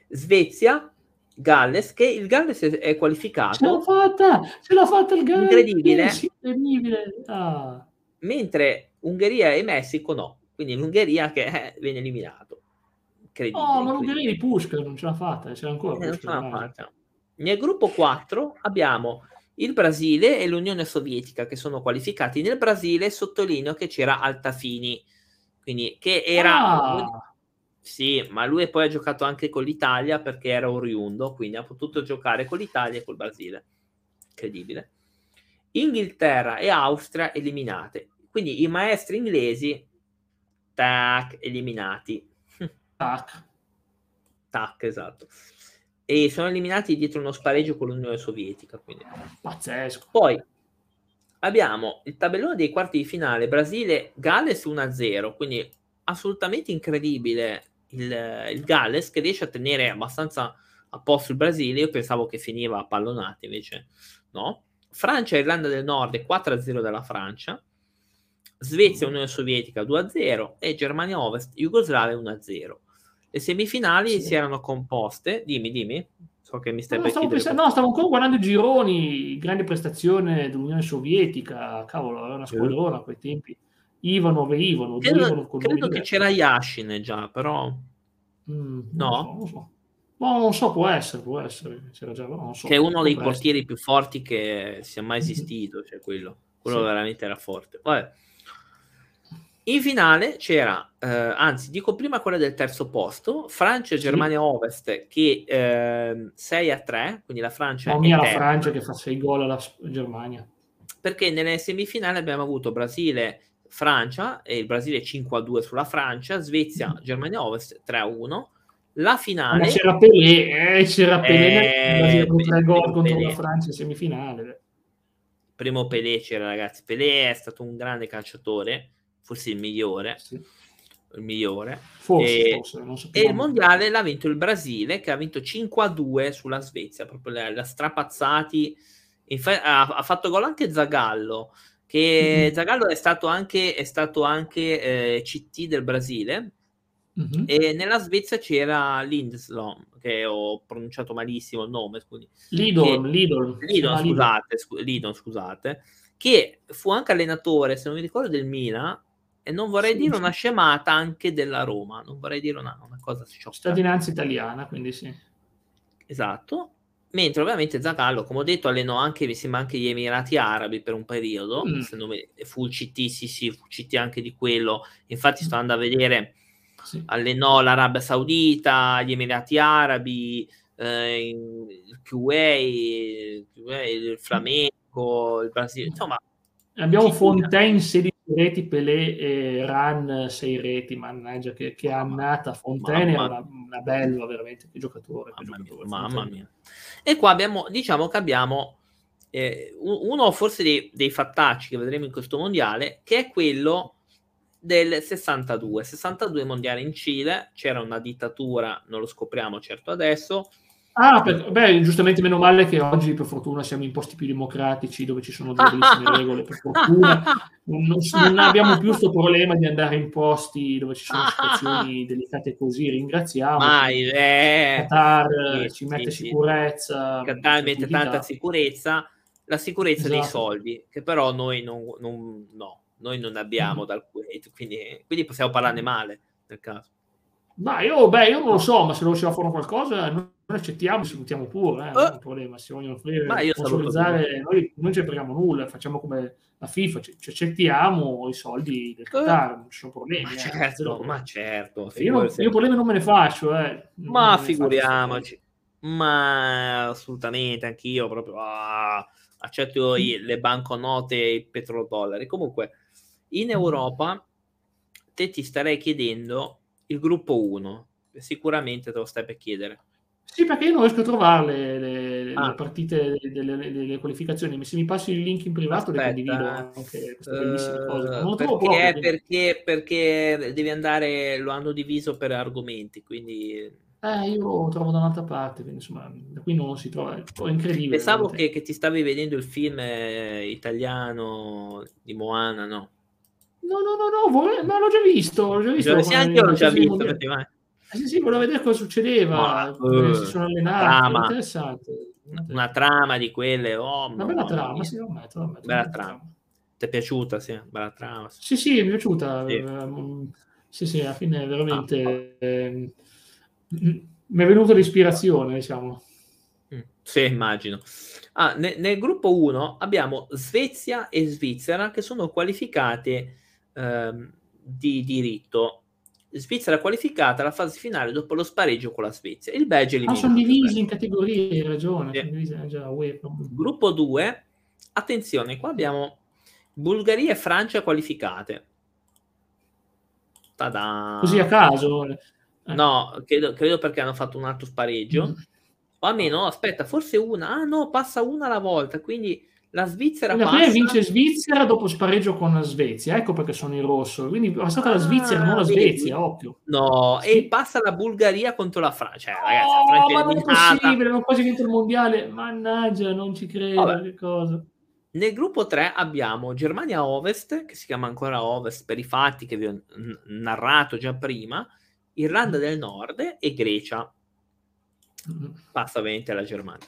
Svezia, Galles, che il Galles è qualificato. Ce l'ha fatta! Ce l'ha fatta il Galles! Incredibile. incredibile. Ah. Mentre Ungheria e Messico no. Quindi l'Ungheria che eh, viene eliminato. Oh, ma l'Ungheria di Pushka non ce l'ha fatta, c'è ancora. Eh, non ce l'ha fatta. Nel gruppo 4 abbiamo il Brasile e l'Unione Sovietica che sono qualificati. Nel Brasile sottolineo che c'era Altafini, quindi che era... Ah. Sì, ma lui poi ha giocato anche con l'Italia perché era oriundo, quindi ha potuto giocare con l'Italia e col Brasile. Incredibile. Inghilterra e Austria eliminate. Quindi i maestri inglesi, tac, eliminati. Tac. Tac, esatto. E sono eliminati dietro uno spareggio con l'Unione Sovietica. Quindi. Pazzesco. Poi abbiamo il tabellone dei quarti di finale, Brasile-Galles 1-0, quindi assolutamente incredibile il, il Galles che riesce a tenere abbastanza a posto il Brasile. Io pensavo che finiva a pallonate, invece no. Francia e Irlanda del Nord 4-0 della Francia. Svezia e Unione Sovietica 2-0 e Germania Ovest, Jugoslavia 1-0. Le semifinali sì. si erano composte, dimmi, dimmi. So che mi stai no, stavo, pensando, no, stavo ancora guardando i gironi, grande prestazione dell'Unione Sovietica, cavolo, era una squadrona a quei tempi. Ivanov e Ivanov. Credo, Ivanov credo che c'era Yashin già, però... Mm, no? Non so. No, non so, può essere, può essere. C'era già, non so. Che è uno dei portieri più forti che sia mai mhm. esistito, mm-hmm. cioè quello. Quello sì. veramente era forte. Vabbè. In finale c'era, eh, anzi dico prima quella del terzo posto, Francia e Germania sì. Ovest che eh, 6 a 3, quindi la Francia... Non è la Francia che fa 6 gol alla Germania. Perché nelle semifinali abbiamo avuto Brasile, Francia e il Brasile 5 a 2 sulla Francia, Svezia, mm. Germania Ovest 3 a 1. La finale... Ma c'era Pelé, eh, c'era Pelé, eh, Pelé, 3 gol contro Pelé. la Francia in semifinale. Primo Pelé c'era ragazzi, Pelé è stato un grande calciatore forse il migliore. Sì. Il migliore. Forse, e, forse e il mondiale l'ha vinto il Brasile che ha vinto 5 a 2 sulla Svezia, proprio la, la strapazzati. Infa- ha, ha, fatto gol anche Zagallo, che mm-hmm. Zagallo è stato anche, è stato anche eh, CT del Brasile. Mm-hmm. E nella Svezia c'era Lindslom, che ho pronunciato malissimo il nome. Scusi. Lidon, che, Lidon, Lidon, scusate, scu- Lidon, scusate, che fu anche allenatore, se non mi ricordo, del Milan e non vorrei sì, dire una scemata anche della Roma, non vorrei dire una, una cosa sciocca. Cittadinanza italiana, quindi sì. Esatto. Mentre ovviamente Zagallo, come ho detto, allenò anche, mi sembra, anche gli Emirati Arabi per un periodo, mm. se non mi, fu il CT, sì sì, fu CT anche di quello. Infatti sto andando a vedere, sì. allenò l'Arabia Saudita, gli Emirati Arabi, eh, il Kuwait, il Flamengo, il Brasile, insomma... Abbiamo Fontaine 16 reti, Pelé e Ran 6 reti, mannaggia che, che annata Fontaine era una, una, bella veramente, che giocatore. Mamma, che giocatore, mia, mamma mia. E qua abbiamo, diciamo che abbiamo eh, uno forse dei, dei fattacci che vedremo in questo mondiale, che è quello del 62. 62 mondiale in Cile, c'era una dittatura, non lo scopriamo certo adesso, Ah, per, beh, giustamente meno male che oggi per fortuna siamo in posti più democratici dove ci sono delle bellissime [LAUGHS] regole, per fortuna non, non abbiamo più questo problema di andare in posti dove ci sono situazioni [LAUGHS] delicate così, ringraziamo. Mai, eh, Qatar sì, ci mette sì, sicurezza. Qatar mette tanta sicurezza la sicurezza esatto. dei soldi, che però noi non, non, no, noi non abbiamo mm. dal Kuwait, quindi, quindi possiamo parlarne male nel caso. Ma io, beh, io non lo so, ma se non ci fuori qualcosa, noi accettiamo, salutiamo pure, eh, non è un problema. Se vogliono offrire, ma io noi non ci prendiamo nulla, facciamo come la FIFA, ci, ci accettiamo i soldi del Qatar, uh, non ci sono problemi. Ma eh, certo, ma certo. Io, non, io problemi non me ne faccio, eh. Ma figuriamoci. Ma assolutamente, anch'io proprio ah, accetto i, le banconote e i petrodollari. Comunque, in Europa te ti starei chiedendo il gruppo 1, sicuramente te lo stai per chiedere. Sì, perché io non riesco a trovare le, le, ah. le partite delle, delle, qualificazioni. Se mi passi il link in privato, Aspetta. le condivido anche queste bellissime cose. Non lo perché, proprio, perché, perché devi andare, lo hanno diviso per argomenti, quindi eh, io lo trovo da un'altra parte, quindi insomma, qui non si trova, è incredibile. Pensavo che, che, ti stavi vedendo il film eh, italiano di Moana, no? No, no, no, no, vorrei, ma l'ho già visto, l'ho già visto. Sì, anche io l'ho già visto, effettivamente. Eh, sì, sì, volevo vedere cosa succedeva, ma, come si sono allenati, trama, interessante. Una trama di quelle, oh, una bella trama, sì, lo metto, lo metto, bella trama. Ti è piaciuta, sì, bella trama. Sì, sì, mi è piaciuta. Sì, ehm, sì, sì alla fine veramente... Ah. Eh, mi è venuta l'ispirazione, diciamo. Mm, sì, immagino. Ah, ne, nel gruppo 1 abbiamo Svezia e Svizzera che sono qualificate ehm, di diritto. Svizzera qualificata alla fase finale dopo lo spareggio con la Svezia. Il Belgio è eliminato. Ah, sono divisi in categorie, hai ragione. Eh, già, gruppo 2, attenzione, qua abbiamo Bulgaria e Francia qualificate. Ta-da. Così a caso. Eh. No, credo, credo, perché hanno fatto un altro spareggio. Mm. O almeno, aspetta, forse una. Ah no, passa una alla volta, quindi la Svizzera la passa... vince Svizzera dopo spareggio con la Svezia, ecco perché sono in rosso. Quindi è stata ah, la Svizzera, non la Svezia, vedi. occhio. No, sì. e passa la Bulgaria contro la Francia. Cioè, ragazzi, oh, la Francia ma non è possibile, non quasi vinto il mondiale. Mannaggia, non ci credo. Vabbè. Che cosa. Nel gruppo 3 abbiamo Germania Ovest, che si chiama ancora Ovest per i fatti che vi ho narrato già prima, Irlanda del Nord e Grecia. Passa ovviamente alla Germania.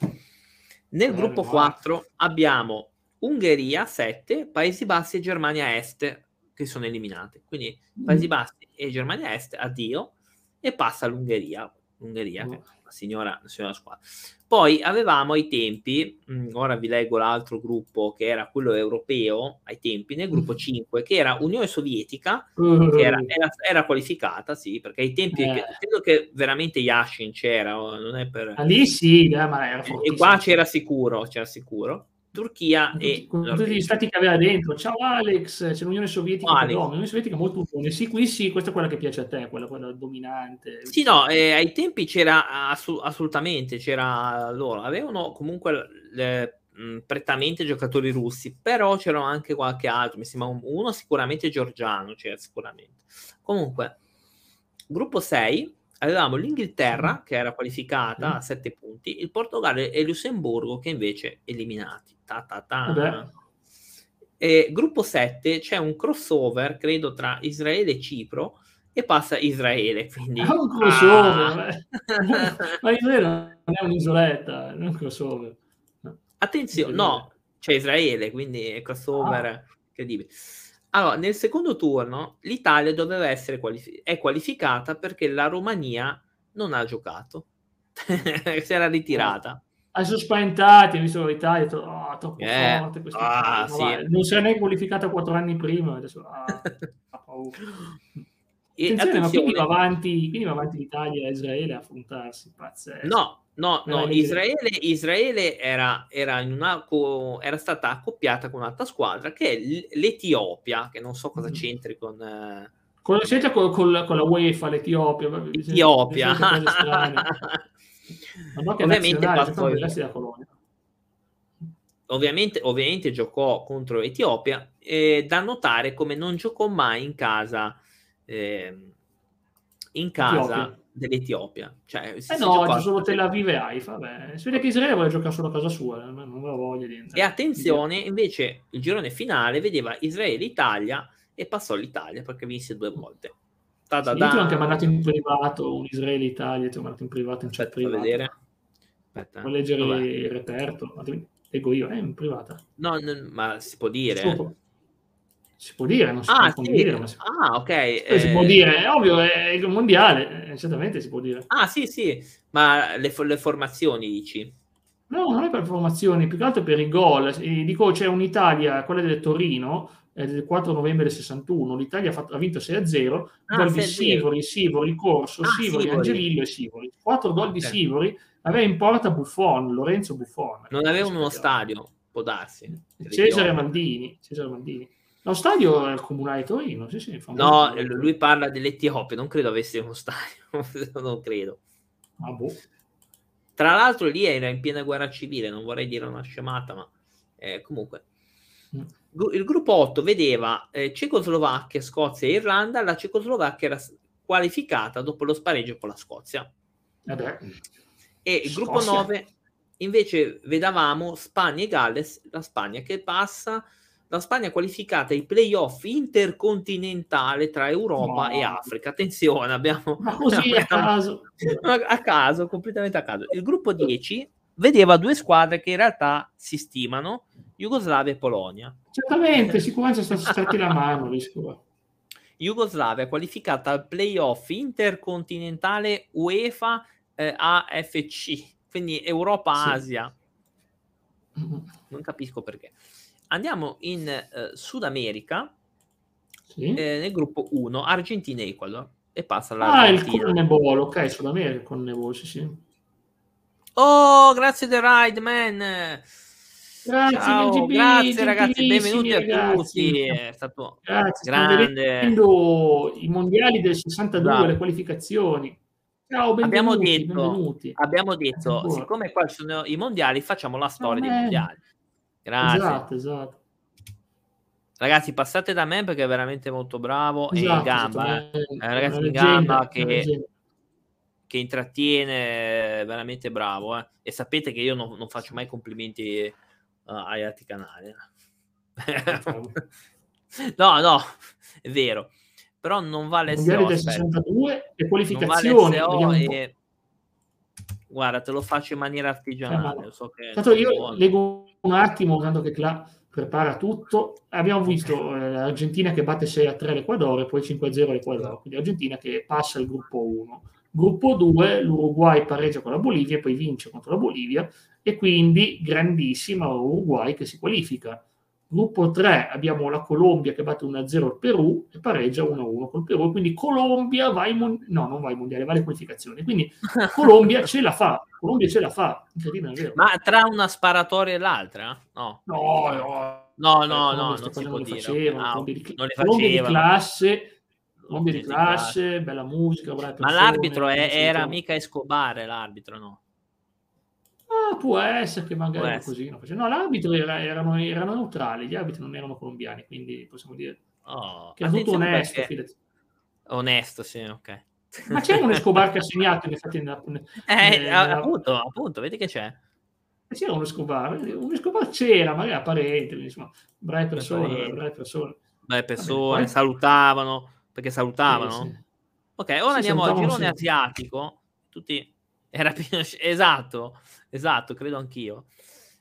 Nel gruppo 4 abbiamo Ungheria 7, Paesi Bassi e Germania Est che sono eliminate. Quindi Paesi Bassi e Germania Est, addio, e passa l'Ungheria. L'Ungheria, che la signora, signora squadra. Poi avevamo ai tempi, mm, ora vi leggo l'altro gruppo che era quello europeo, ai tempi, nel gruppo 5, mm. che era Unione Sovietica, uh. che era, era, era, qualificata, sì, perché ai tempi eh. credo che veramente Yashin c'era, non è per... Ah, lì sì, eh, ma era E qua c'era sicuro, c'era sicuro. Turchia con, e con tutti gli stati che aveva dentro. Ciao Alex, c'è l'Unione Sovietica. Oh, no, l'Unione Sovietica è molto buona. Sì, qui sì, questa è quella che piace a te, quella, quella dominante. Sì, no, eh, ai tempi c'era assu- assolutamente, c'era loro, avevano comunque le, mh, prettamente giocatori russi, però c'era anche qualche altro, mi sembra uno sicuramente georgiano, c'era sicuramente. Comunque, gruppo 6 avevamo l'Inghilterra che era qualificata mm. a 7 punti, il Portogallo e il Lussemburgo che invece eliminati. Ta, ta, ta. E gruppo 7 c'è un crossover, credo, tra Israele e Cipro e passa Israele. Quindi... È un crossover, ah. [LAUGHS] ma Israele non è un'isoletta, è un crossover. Attenzione, no, c'è Israele, quindi è crossover ah. incredibile. Allora, nel secondo turno l'Italia doveva essere qualific- è qualificata perché la Romania non ha giocato, [LAUGHS] si era ritirata sono spaventati, visto l'Italia, detto, oh, troppo eh, forte questo ah, sì. non si è neanche qualificata quattro anni prima, adesso ah, [LAUGHS] ha paura. E attenzione, ma quindi va, avanti, quindi va avanti l'Italia e Israele a affrontarsi, pazzesco. No, no, no, Israele, Israele era, era, in una, era, stata accoppiata con un'altra squadra che è l'Etiopia, che non so cosa mm. c'entri con... Eh... Con, con, con, con la UEFA, l'Etiopia. Etiopia. [LAUGHS] ovviamente, poi, ovviamente, ovviamente giocò contro l'Etiopia e da notare come non giocò mai in casa eh, in casa Etiopia. dell'Etiopia cioè, eh no, oggi solo Tel Aviv e Haifa vabbè. si vede che Israele vuole giocare solo a casa sua eh, non aveva voglia di e attenzione invece il girone finale vedeva Israele-Italia e passò l'Italia perché vinse due volte Da, da, sì. Io ti ho anche mandato in privato un Israele-Italia, ti ho mandato in privato in chat privato. vedere. Aspetta. Puoi leggere Dov'è? il reperto. Leggo io, è in privata. No, n- ma si può dire. Si si può dire, non si ah, può sì. dire. Ma si... Ah, ok. Eh... Si può eh, dire, è ovvio, è il mondiale, eh, certamente si può dire. Ah, sì, sì, ma le, le formazioni dici? No, non è per formazioni, più che altro per i gol. Dico, c'è un'Italia, quella del Torino, del 4 novembre del 61, l'Italia ha, fatto, ha vinto 6-0, ah, gol di Sivori, Sivori, Corso, ah, Sivori, Sivori, Angelillo e Sivori. 4 gol okay. di Sivori, aveva in porta Buffon, Lorenzo Buffon. Non avevano uno stadio, può darsi. Cesare Mandini, Cesare Mandini. Lo stadio è il comunale Torino, sì, sì. No, lui parla dell'Etiopia, non credo avesse uno stadio, [LAUGHS] non credo. Ah, boh. Tra l'altro lì era in piena guerra civile, non vorrei dire una scemata, ma eh, comunque. Mm. Il gruppo 8 vedeva eh, Cecoslovacchia, Scozia e Irlanda, la Cecoslovacchia era qualificata dopo lo spareggio con la Scozia. Eh e il gruppo 9 invece vedavamo Spagna e Galles, la Spagna che passa la Spagna qualificata ai playoff intercontinentale tra Europa no. e Africa. Attenzione, abbiamo... Ma così a [LAUGHS] caso. A caso, completamente a caso. Il gruppo 10 vedeva due squadre che in realtà si stimano, Jugoslavia e Polonia. Certamente, sicuramente sono stati la mano. Jugoslavia qualificata al playoff intercontinentale UEFA eh, AFC, quindi Europa-Asia. Sì. Non capisco perché. Andiamo in eh, Sud America, sì. eh, nel gruppo 1, Argentina e. E passa Ah, il Conneball, ok, Sud America, Conneball, sì, sì. Oh, grazie The Ride, man! Grazie, Ciao, GB, grazie ragazzi, benvenuti ragazzi. a tutti. È stato grazie, grande. i mondiali del 62, Bravo. le qualificazioni. Ciao, abbiamo detto, benvenuti. abbiamo detto siccome qua ci sono i mondiali, facciamo la storia dei mondiali. Grazie. Esatto, esatto. Ragazzi, passate da me perché è veramente molto bravo esatto, e in gamba. Eh. È un ragazzo in gamba che, che, intrattiene, veramente bravo. Eh. E sapete che io non, non faccio mai complimenti uh, agli altri canali. [LAUGHS] no, no, è vero. Però non vale SEO. del 62 e qualificazioni. Vale e... Guarda, te lo faccio in maniera artigianale. Eh, so Tanto io buono. leggo un attimo, tanto che Cla prepara tutto. Abbiamo visto eh, l'Argentina che batte 6 a 3 l'Equador e poi 5 a 0 l'Equador, quindi l'Argentina che passa il gruppo 1. Gruppo 2, l'Uruguay pareggia con la Bolivia e poi vince contro la Bolivia e quindi grandissima Uruguay che si qualifica. Gruppo 3 abbiamo la Colombia che batte 1-0 il Perù e pareggia 1-1 col Perù. Quindi Colombia va ai mondiali, no, non va ai mondiali, va alle qualificazioni. Quindi [LAUGHS] Colombia ce la fa. Colombia ce la fa. Incredibile, Ma tra una sparatoria e l'altra? No, no, no. No, no, no, non si può dire. Facevano, ah, di, non le Colombia di classe, Colombia di classe, bella musica, persone, Ma l'arbitro è, era mica Escobar, l'arbitro, no? Ah, può essere che magari essere. così. No, l'arbitro era, erano, erano, neutrali, gli arbitri non erano colombiani, quindi possiamo dire oh, che è tutto onesto. Perché... Onesto, sì, ok. Ma c'è un Escobar che ha segnato, infatti, [LAUGHS] nella, eh, nella... appunto, appunto, vedi che c'è. Eh, c'era un Escobar, un Escobar c'era, magari apparente, insomma, brave persone, brave persone. Brave persone, Vabbè, salutavano, perché salutavano. Sì, sì. Ok, ora sì, andiamo al girone asiatico, tutti era più... [LAUGHS] esatto, esatto, credo anch'io.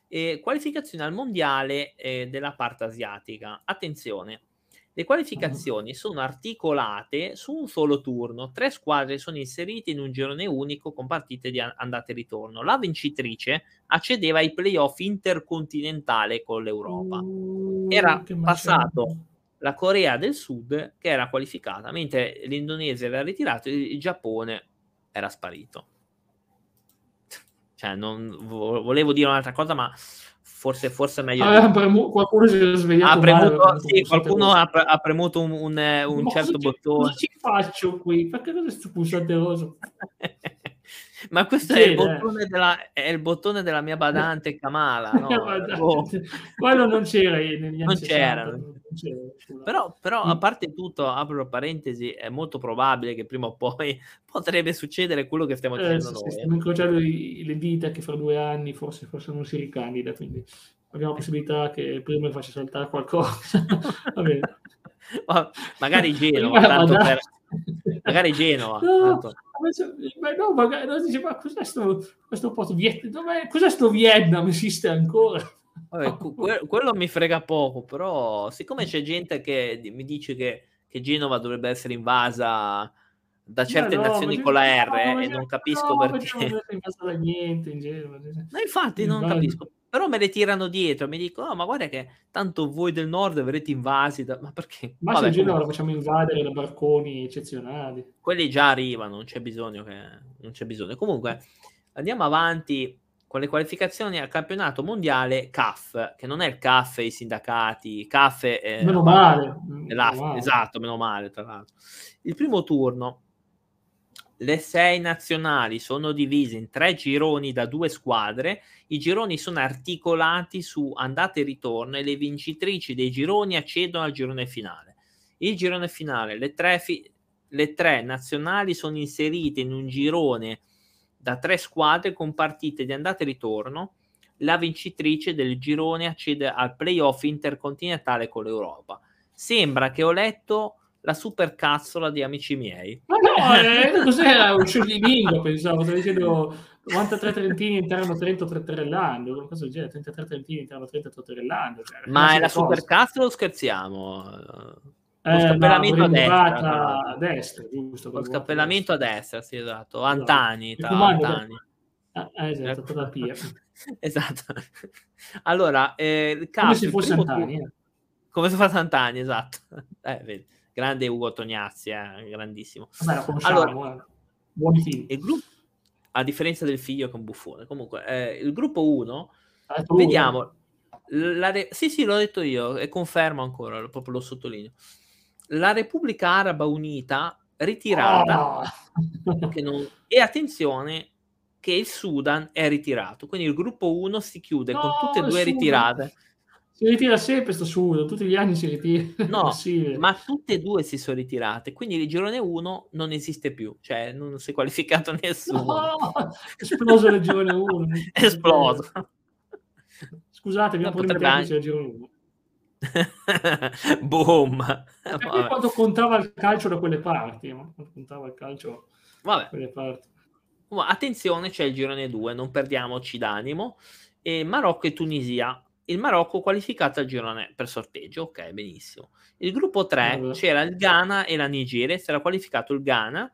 E qualificazioni al mondiale eh, della parte asiatica. Attenzione, le qualificazioni sono articolate su un solo turno. Tre squadre sono inserite in un girone unico con partite di andata e ritorno. La vincitrice accedeva ai playoff intercontinentale con l'Europa. Uh, era passato la Corea del Sud che era qualificata, mentre l'Indonesia era ritirato il Giappone era sparito. Cioè, non, volevo dire un'altra cosa, ma forse, forse è meglio. Ah, premu- qualcuno si è svegliato. Ha premuto, male, sì, qualcuno ha, pre- ha, premuto un, un, un certo bottone. Cosa ci faccio qui? Perché cosa sto pulsante rosa? [LAUGHS] Ma questo sì, è, il eh. della, è, il bottone della mia badante Kamala. No? [LAUGHS] oh. Quello non c'era negli anni non c'era. 60, non c'era. Però, però, a parte tutto, apro parentesi, è molto probabile che prima o poi [LAUGHS] potrebbe succedere quello che stiamo facendo eh, noi. Stiamo incrociando le dita che fra due anni forse, forse non si ricandida, quindi abbiamo la possibilità che prima faccia saltare qualcosa. [LAUGHS] Va bene. magari Genova, tanto per magari Genova. No, ma no, magari no, dice, ma cos'è sto, questo posto? Viet- cos'è sto Vietnam? Esiste ancora? Vabbè, que- quello mi frega poco, però siccome c'è gente che mi dice che, che Genova dovrebbe essere invasa da certe no, nazioni con la R no, e non capisco perché. Non niente in Genova. No, infatti non capisco. Però me le tirano dietro, mi dicono, oh, ma guarda che tanto voi del nord verrete invasi, da... ma perché? Ma Vabbè, se Genova lo facciamo invadere da barconi eccezionali. Quelli già arrivano, non c'è bisogno che... non c'è bisogno. Comunque, andiamo avanti con le qualificazioni al campionato mondiale CAF, che non è il CAF i sindacati, CAF è... Meno male. È meno male. Esatto, meno male, tra l'altro. Il primo turno le sei nazionali sono divise in tre gironi da due squadre. I gironi sono articolati su andata e ritorno e le vincitrici dei gironi accedono al girone finale. Il girone finale, le tre, fi- le tre nazionali sono inserite in un girone da tre squadre con partite di andata e ritorno. La vincitrice del girone accede al playoff intercontinentale con l'Europa. Sembra che ho letto la super cazzola di amici miei. Ma no, [LAUGHS] eh, cos'era un scioglilingua, pensavo, stavo dicendo 93 trentini entrano Trento trotterellando, cosa del genere, 33 trentini entrano Trento trotterellando. Cioè, Ma è la super cazzola o scherziamo? Eh, lo scappellamento no, a destra. A destra, giusto. Lo scappellamento a destra, sì, esatto. Antani, tra Antani. Ah, esatto, terapia. [LAUGHS] esatto. Allora, eh, caso, come se fosse Antani. Eh. Come se fosse Antani, esatto. [LAUGHS] Eh, vedi grande Ugo Tognazzi, eh, grandissimo. Vabbè, allora, eh. gruppo, a differenza del figlio che è un buffone. Comunque, eh, il gruppo 1, vediamo. La re- sì, sì, l'ho detto io e confermo ancora, proprio lo sottolineo. La Repubblica Araba Unita ritirata oh. non... e attenzione che il Sudan è ritirato. Quindi il gruppo 1 si chiude no, con tutte e due ritirate. Si ritira sempre sto sudo, tutti gli anni si ritira. [LAUGHS] No, ma tutte e due si sono ritirate, quindi il girone 1 non esiste più, cioè non si è qualificato [LAUGHS] nessuno. No, esploso il girone 1. esploso. Scusate, abbiamo no, pure il girone [LAUGHS] 1. Boom. Quando contava il calcio da quelle parti, no? quando contava il calcio Vabbè. da quelle parti. Attenzione, c'è il girone 2, non perdiamoci d'animo. E Marocco e Tunisia il Marocco qualificato al girone per sorteggio, ok, benissimo. Il gruppo 3 uh c'era il Ghana e la Nigeria, si era qualificato il Ghana.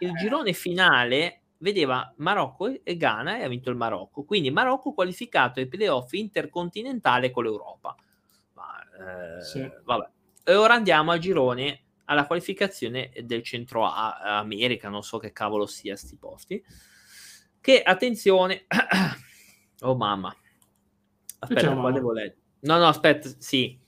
Il girone finale vedeva Marocco e Ghana e ha vinto il Marocco. Quindi Marocco qualificato ai playoff intercontinentale con l'Europa. Ma, eh, sì. vabbè. E ora andiamo al girone alla qualificazione del centro A, America, non so che cavolo sia sti posti. Che attenzione, [COUGHS] oh mamma, Aspetta, qua devo leggere. No, no, aspetta, sì.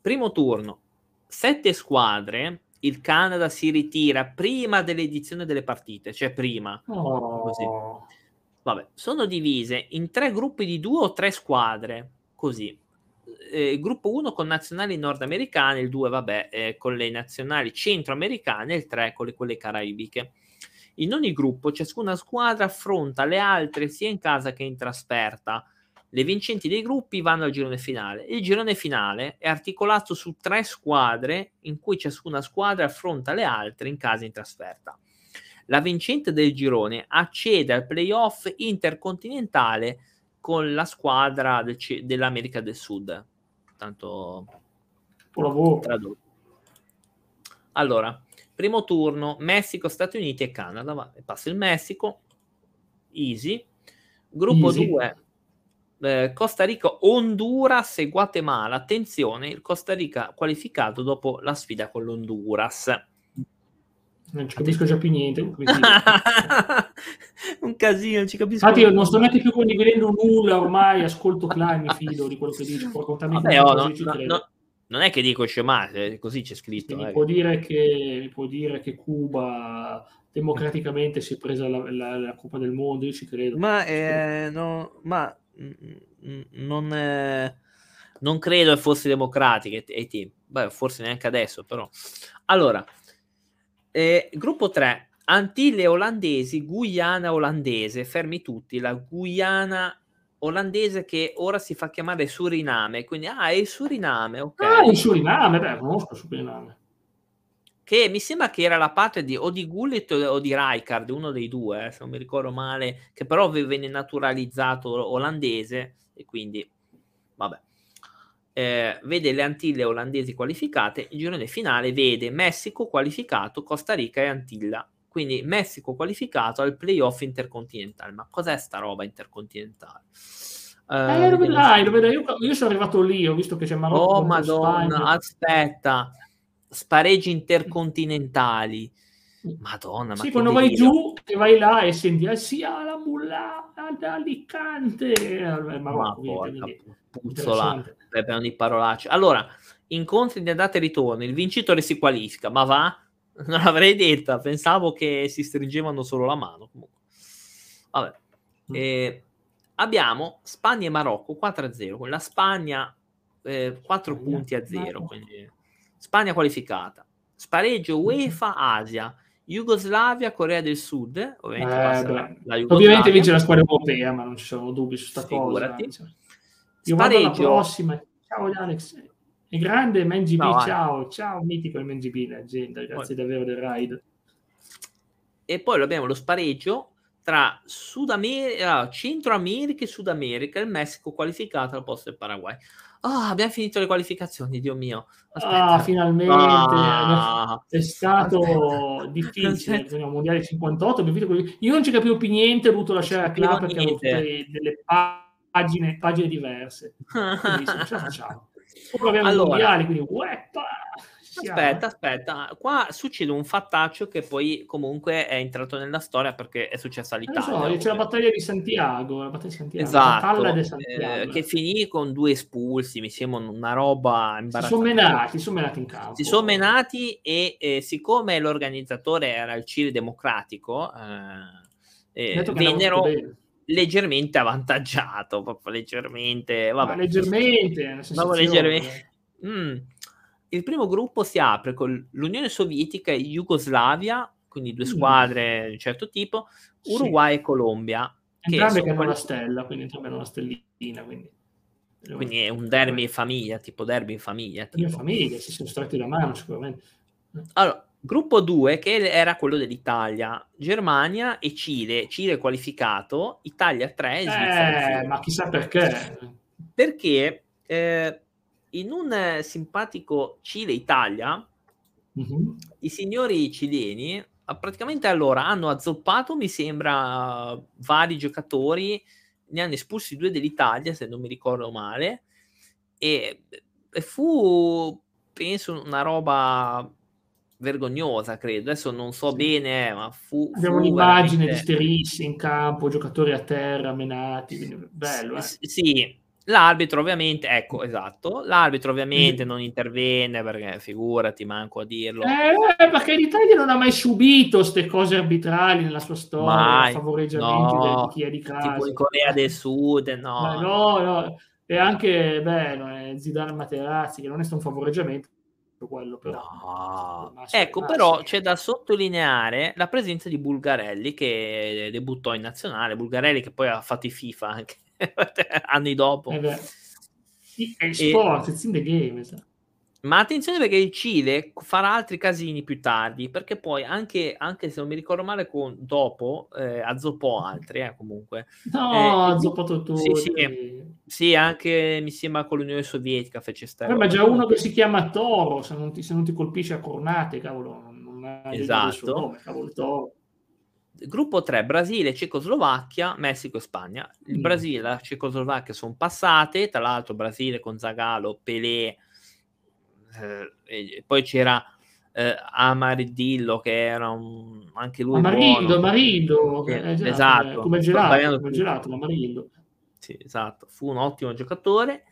Primo turno. Sette squadre. Il Canada si ritira prima dell'edizione delle partite, cioè prima. Oh. Così. Vabbè, sono divise in tre gruppi di due o tre squadre, così. Eh, gruppo 1 con nazionali nordamericane, il 2 vabbè eh, con le nazionali centroamericane, il 3 con le, quelle caraibiche. In ogni gruppo ciascuna squadra affronta le altre sia in casa che in trasferta le vincenti dei gruppi vanno al girone finale. Il girone finale è articolato su tre squadre in cui ciascuna squadra affronta le altre in casa in trasferta. La vincente del girone accede al playoff intercontinentale con la squadra del C- dell'America del Sud. Tanto tradotto. Allora, primo turno Messico, Stati Uniti e Canada. Va, passa il Messico, easy. Gruppo 2 eh, Costa Rica, Honduras e Guatemala. Attenzione, il Costa Rica qualificato dopo la sfida con l'Honduras. Non ci capisco già più niente. [LAUGHS] un casino, non ci capisco. Infatti, io non sto neanche più condividendo nulla ormai. Ascolto Klein, mi fido di quello che dice. Può raccontarmi Vabbè, oh, no, no, no, non è che dico scemate, così c'è scritto. Mi, eh. può dire che, mi può dire che Cuba democraticamente si è presa la, la, la Coppa del Mondo, io ci credo. Ma, eh, no, ma non, eh, non credo fosse democratica ai tempi, Beh, forse neanche adesso, però. Allora, eh, gruppo 3, Antille olandesi, Guyana olandese, fermi tutti, la Guyana olandese che ora si fa chiamare Suriname, quindi ah, è il Suriname, ok. Ah, il Suriname, beh, conosco Suriname che mi sembra che era la parte di o di Gullit o di Rijkaard, uno dei due, eh, se non mi ricordo male, che però venne naturalizzato olandese e quindi vabbè. Eh, vede le Antille olandesi qualificate, il girone finale vede Messico qualificato, Costa Rica e Antilla. Quindi Messico qualificato al playoff intercontinentale. Ma cos'è sta roba intercontinentale? Uh, eh, lo vedrai, lo vedrai. Io, io, sono arrivato lì, ho visto che c'è Marocco. Oh, madonna, Spagna. aspetta. Spareggi intercontinentali. Madonna, sì, quando vai giù e vai là e senti eh, sì, la mulla ad Alicante, eh, ma porca puzzola, per ogni parolaccia. Allora, incontri di andata e ritorno, il vincitore si qualifica, ma va? [LAUGHS] Non l'avrei detta, pensavo che si stringevano solo la mano. Comunque. Vabbè. Mm. Eh, abbiamo Spagna e Marocco 4-0, la Spagna eh, 4 Spagna, punti a 0, quindi Spagna qualificata. Spareggio UEFA Asia, Jugoslavia, Corea del Sud, ovviamente, eh, ovviamente vince la squadra europea, ma non ci sono dubbi su questa cosa. Io vado alla prossima. Ciao Alex. È grande MNGB, no, ciao, ciao, mitico MNGB, leggenda, grazie poi. davvero del ride. E poi abbiamo lo spareggio tra Sud America, Centro America e Sud America, il Messico qualificato al posto del Paraguay. Ah, abbiamo finito le qualificazioni, Dio mio. Aspetta. Ah, finalmente. Ah. È stato difficile. Il mondiale 58. Io non ci capivo più niente, ho dovuto lasciare la club perché avevo delle pagine, pagine diverse. [LAUGHS] Quindi ce la facciamo. Poi abbiamo allora, i mondiali, quindi ueppa. Aspetta, aspetta, qua succede un fattaccio che poi comunque è entrato nella storia perché è successa all'Italia. So, c'è la battaglia di Santiago, la battaglia di Santiago, esatto, Santiago. Eh, che finì con due espulsi, mi sembra una roba imbarazzante. Si sono menati, sono menati in campo. Si sono menati e eh, siccome l'organizzatore era il Cile Democratico, eh, eh vennero leggermente [LAUGHS] avvantaggiato, proprio leggermente, vabbè. Ma leggermente, leggermente. Mm il primo gruppo si apre con l'Unione Sovietica e Jugoslavia, quindi due mm. squadre di un certo tipo, Uruguay sì. e Colombia. Entrambe che hanno una stella, quindi entrambe hanno una stellina. Quindi, quindi è un derby in famiglia, tipo derby in famiglia. Tipo. In famiglia, si sono stretti la mano sicuramente. Allora, gruppo 2 che era quello dell'Italia, Germania e Cile. Cile qualificato, Italia 3 e Svizzera. Eh, ma chissà perché. Perché eh, in un eh, simpatico Cile-Italia, mm-hmm. i signori cileni praticamente allora hanno azzoppato, mi sembra, vari giocatori, ne hanno espulsi due dell'Italia, se non mi ricordo male, e, e fu, penso, una roba vergognosa, credo. Adesso non so sì. bene, ma fu. Abbiamo fu un'immagine veramente... di Sterissi in campo, giocatori a terra, menati. Bello, S- eh? Sì, L'arbitro ovviamente, ecco, esatto, l'arbitro ovviamente non intervenne perché figurati, manco a dirlo. Eh, perché l'Italia non ha mai subito queste cose arbitrali nella sua storia, mai, favoreggiamenti no, di chi è di casa. Tipo in Corea del Sud, no. Eh, no, no, e anche, beh, è Zidane Materazzi, che non è stato un favoreggiamento quello però. No. Ecco, però c'è da sottolineare la presenza di Bulgarelli che debuttò in nazionale, Bulgarelli che poi ha fatto i FIFA anche [LAUGHS] anni dopo. Eh è sport, e... it's in the game. Ma attenzione perché il Cile farà altri casini più tardi, perché poi anche, anche se non mi ricordo male, con, dopo eh, azzoppò altri, eh, comunque. No, eh, ha azzoppato tu. Sì, sì, sì, anche mi sembra con l'Unione Sovietica fece stare. Ma già uno che si chiama Toro, se non ti, se non ti colpisce a cornate, cavolo, non ha esatto. nome, cavolo, Toro gruppo 3 Brasile, Cecoslovacchia, Messico e Spagna. Il mm. Brasile e la Cecoslovacchia sono passate, tra l'altro Brasile con Zagalo, Pelé, eh, poi c'era eh, Amarillo che era un, anche lui Amarillo, Amarillo eh, esatto, esatto. come gelato, come gelato Amarillo. Sì, esatto, fu un ottimo giocatore.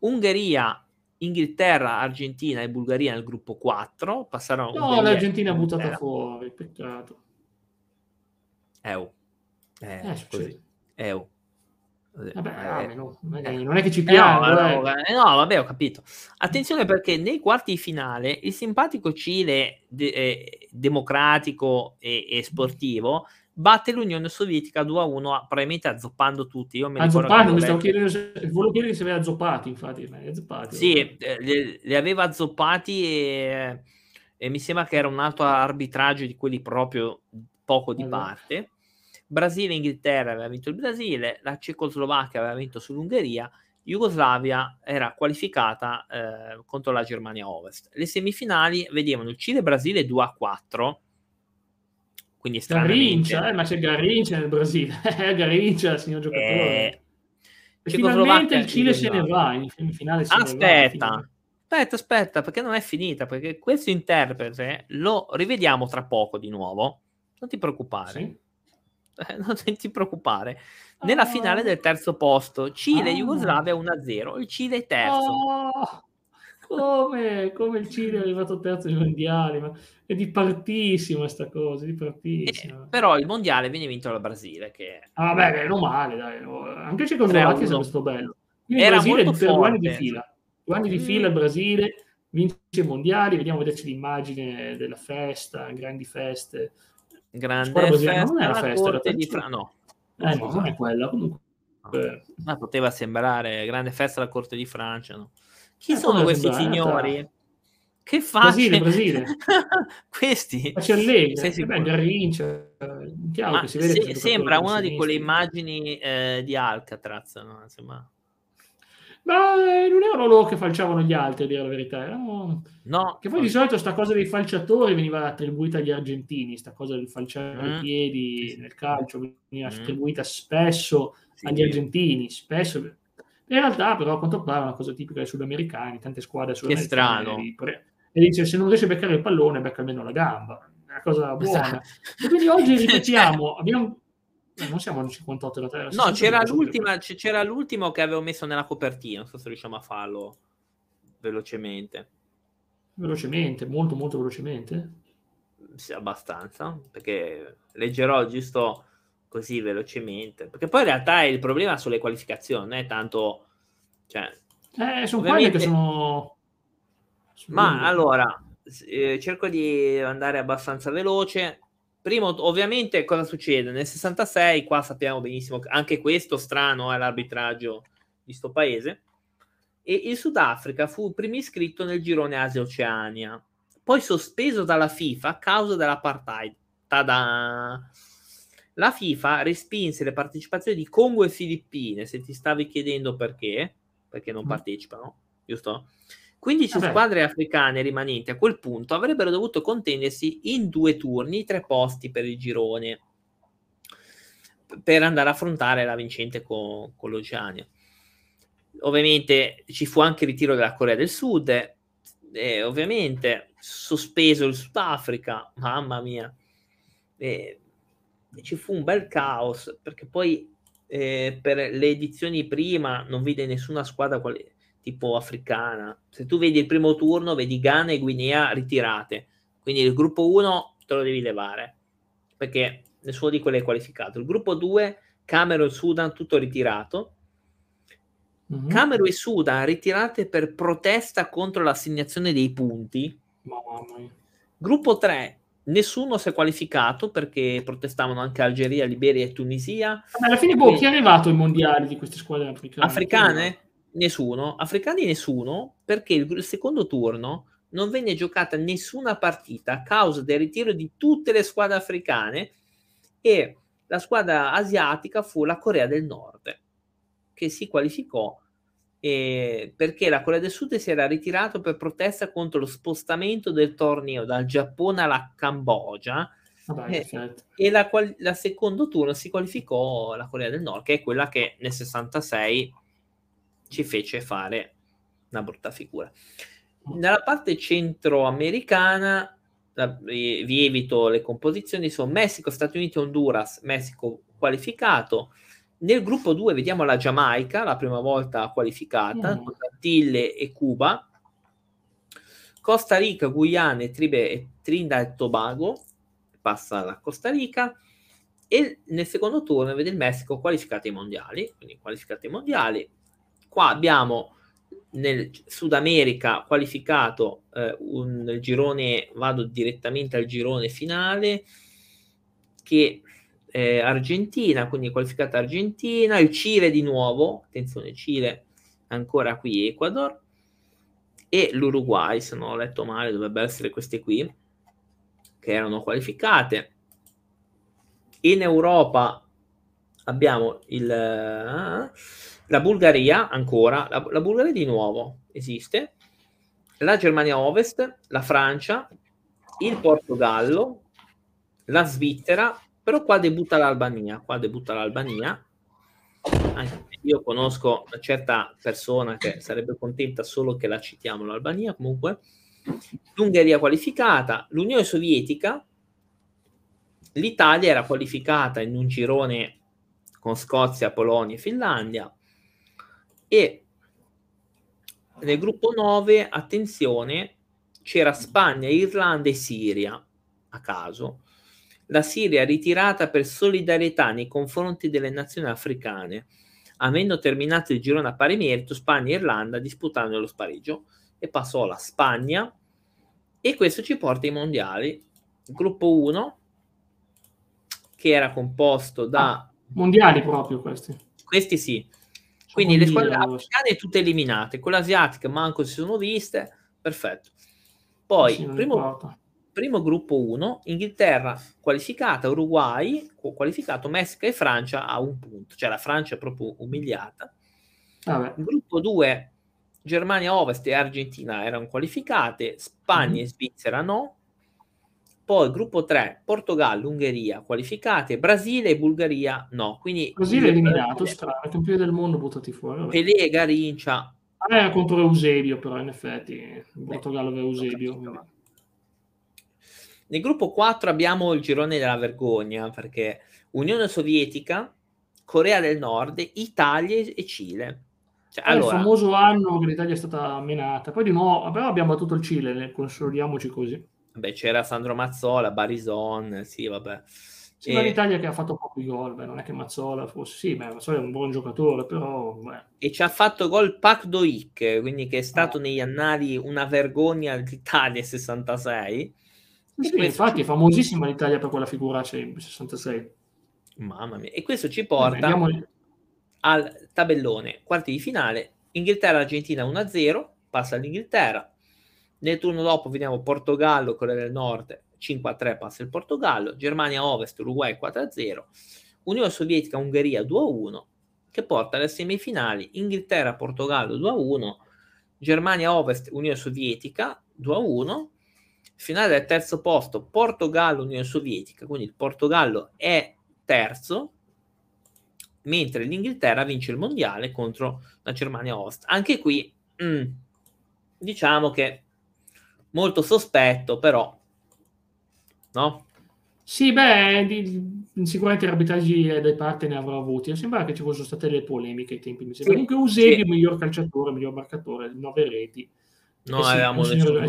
Ungheria, Inghilterra, Argentina e Bulgaria nel gruppo 4 passarono No, l'Argentina ha buttato fuori, peccato. EU. Eh, eh, così. EU. Vabbè, eh, no, non è che ci piace. No, no, no, vabbè, ho capito. Attenzione perché nei quarti di finale il simpatico Cile de- eh, democratico e-, e, sportivo batte l'Unione Sovietica 2 a 1, probabilmente azzoppando tutti. Io mi azzoppando, mi stavo chiedendo se, volevo chiedere se aveva azzoppati, infatti. Azzoppati, sì, eh, li, li, aveva azzoppati e, e mi sembra che era un altro arbitraggio di quelli proprio poco di allora. parte. Brasile e Inghilterra aveva vinto il Brasile, la Cecoslovacchia aveva vinto sull'Ungheria, Jugoslavia era qualificata eh, contro la Germania Ovest. Le semifinali vedevano il Cile-Brasile 2 a 4. Quindi Garrincia, eh, ma c'è Garrincia nel Brasile. [LAUGHS] Eh, Garrincia, signor giocatore. Eh, e finalmente il Cile se ne va in semifinale. aspetta, va, aspetta, aspetta, perché non è finita. Perché questo interprete lo rivediamo tra poco di nuovo. Non ti preoccupare. Sì? [LAUGHS] Eh, non ti preoccupare nella finale del terzo posto. Cile e Jugoslavia 1-0. Il Cile è terzo. Oh, come? come il Cile è arrivato terzo ai mondiali? Ma è di partissima questa cosa, di partissima. Eh, però il mondiale viene vinto dal Brasile. Che... Ah, vabbè, meno male, dai. Anche Cecoslovacchia è stato bello. Quindi Era Brasile molto per due anni di fila. Due anni di mm. fila il Brasile vince i mondiali. Vediamo, vederci l'immagine della festa, grandi feste. Grande festa, non era festa, era di Fra- no eh, no, non è quella. Comunque... Ma poteva sembrare grande festa alla corte di Francia. No? Chi eh, sono questi signori? Tra... Che fa? Brasile, Brasile. [LAUGHS] questi? Faccia Allegri, Garrincia, chiaro che si vede se, sembra una di quelle immagini eh, di Alcatraz, no? Insomma. Ma eh, non erano loro che falciavano gli altri, a dire la verità. Erano... No. Che poi di solito sta cosa dei falciatori veniva attribuita agli argentini, sta cosa del falciare mm. i piedi nel calcio veniva mm. attribuita spesso sì. agli argentini, spesso. In realtà però a quanto pare è una cosa tipica dei sudamericani, tante squadre sudamericane. Che strano. E dice se non riesce a beccare il pallone, becca almeno la gamba. È una cosa buona. Esatto. E quindi oggi ripetiamo, [LAUGHS] abbiamo eh, non siamo al 58 della Terra. No, c'era, l'ultima, c'era l'ultimo che avevo messo nella copertina. Non so se riusciamo a farlo velocemente. Velocemente, molto, molto velocemente. Sì, abbastanza. Perché leggerò giusto così velocemente. Perché poi in realtà il problema sulle qualificazioni, non è tanto. Cioè, eh, sono ovviamente... quelle che sono. Ma allora, eh, cerco di andare abbastanza veloce Primo, ovviamente, cosa succede? Nel 66, qua sappiamo benissimo che anche questo strano è l'arbitraggio di sto paese. E il Sudafrica fu primo iscritto nel girone Asia-Oceania, poi sospeso dalla FIFA a causa dell'apartheid. Tada! La FIFA respinse le partecipazioni di Congo e Filippine, se ti stavi chiedendo perché, perché non mm. partecipano, giusto? 15 Vabbè. squadre africane rimanenti a quel punto avrebbero dovuto contendersi in due turni tre posti per il girone per andare a affrontare la vincente con, con l'Oceania. Ovviamente ci fu anche il ritiro della Corea del Sud, e ovviamente sospeso il Sudafrica, mamma mia. E, e ci fu un bel caos perché poi eh, per le edizioni prima non vide nessuna squadra quali- tipo africana. Se tu vedi il primo turno, vedi Ghana e Guinea ritirate. Quindi il gruppo 1 te lo devi levare perché nessuno di quelli è qualificato. Il gruppo 2, Camerun e Sudan, tutto ritirato. Mm-hmm. Camerun e Sudan ritirate per protesta contro l'assegnazione dei punti. Gruppo 3, nessuno si è qualificato perché protestavano anche Algeria, Liberia e Tunisia. Ma alla fine, boh, chi è arrivato ai mondiali di queste squadre africane? Africane? Nessuno, africani nessuno, perché il, secondo turno non venne giocata nessuna partita a causa del ritiro di tutte le squadre africane e la squadra asiatica fu la Corea del Nord che si qualificò eh, perché la Corea del Sud si era ritirato per protesta contro lo spostamento del torneo dal Giappone alla Cambogia Vabbè, eh, e la, la secondo turno si qualificò la Corea del Nord che è quella che nel 66 ci fece fare una brutta figura. Nella parte centroamericana, vi evito le composizioni, sono Messico, Stati Uniti, Honduras, Messico qualificato. Nel gruppo 2 vediamo la Giamaica, la prima volta qualificata, mm. Antille e Cuba. Costa Rica, Guyana Tribe, e Trinidad e Tobago, passa la Costa Rica. E nel secondo turno vede il Messico qualificato ai mondiali, quindi qualificato ai mondiali, Qua abbiamo nel Sud America qualificato eh, un girone, vado direttamente al girone finale, che è Argentina, quindi qualificata Argentina, il Cile di nuovo, attenzione Cile ancora qui Ecuador, e l'Uruguay, se non ho letto male, dovrebbero essere queste qui, che erano qualificate. In Europa abbiamo il... Uh, la Bulgaria ancora, la, la Bulgaria di nuovo esiste, la Germania Ovest, la Francia, il Portogallo, la Svizzera, però qua debutta l'Albania, qua debutta l'Albania. io conosco una certa persona che sarebbe contenta solo che la citiamo l'Albania, comunque. L'Ungheria qualificata, l'Unione Sovietica, l'Italia era qualificata in un girone con Scozia, Polonia e Finlandia e nel gruppo 9, attenzione, c'era Spagna, Irlanda e Siria a caso. La Siria ritirata per solidarietà nei confronti delle nazioni africane, avendo terminato il girone a pari merito, Spagna e Irlanda disputando lo spareggio e passò la Spagna e questo ci porta ai mondiali. Gruppo 1 che era composto da ah, mondiali proprio questi. Questi sì. Quindi le squadre africane tutte eliminate, quelle asiatiche manco si sono viste, perfetto. Poi, sì, primo, primo, gruppo 1, Inghilterra qualificata, Uruguay qualificato, Messico e Francia a un punto, cioè la Francia è proprio umiliata. Vabbè. Gruppo 2, Germania Ovest e Argentina erano qualificate, Spagna mm-hmm. e Svizzera no. Poi gruppo 3, Portogallo, Ungheria qualificate, Brasile e Bulgaria no. Quindi Brasile è eliminato, strano, campione del mondo buttati fuori. Pelé, Garincia. Ah, era contro Eusebio, però in effetti Portogallo aveva Eusebio. Nel gruppo 4 abbiamo il girone della vergogna, perché Unione Sovietica, Corea del Nord, Italia e Cile. Cioè, allora... Il famoso anno che l'Italia è stata menata. Poi di nuovo, però abbiamo battuto il Cile, consolidiamoci così. Beh, c'era Sandro Mazzola, Barison, sì, vabbè. Sì, e... l'Italia che ha fatto pochi gol, beh, non è che Mazzola fosse... Sì, beh, Mazzola è un buon giocatore, però... Beh. E ci ha fatto gol Pac Doic, quindi che è stato ah. negli annali una vergogna d'Italia 66. Sì, infatti ci... è famosissima l'Italia per quella figuraccia in 66. Mamma mia. E questo ci porta Vabbè, al tabellone. Quarti di finale, Inghilterra-Argentina 1-0, passa l'Inghilterra. Nel turno dopo vediamo Portogallo, Corea del Nord 5-3 passa il Portogallo, Germania Ovest, Uruguay 4-0, Unione Sovietica, Ungheria 2-1, che porta alle semifinali Inghilterra, Portogallo 2-1, Germania Ovest, Unione Sovietica 2-1, finale del terzo posto Portogallo, Unione Sovietica, quindi il Portogallo è terzo, mentre l'Inghilterra vince il mondiale contro la Germania Ovest. Anche qui mm, diciamo che molto sospetto, però, no? Sì, beh, di, sicuramente arbitraggi dai parte ne avrò avuti. Sembra che ci fossero state delle polemiche ai tempi. Mi sembra. Sì, Comunque Eusebio, sì. miglior calciatore, miglior marcatore, nove reti. No, sì, avevamo signor,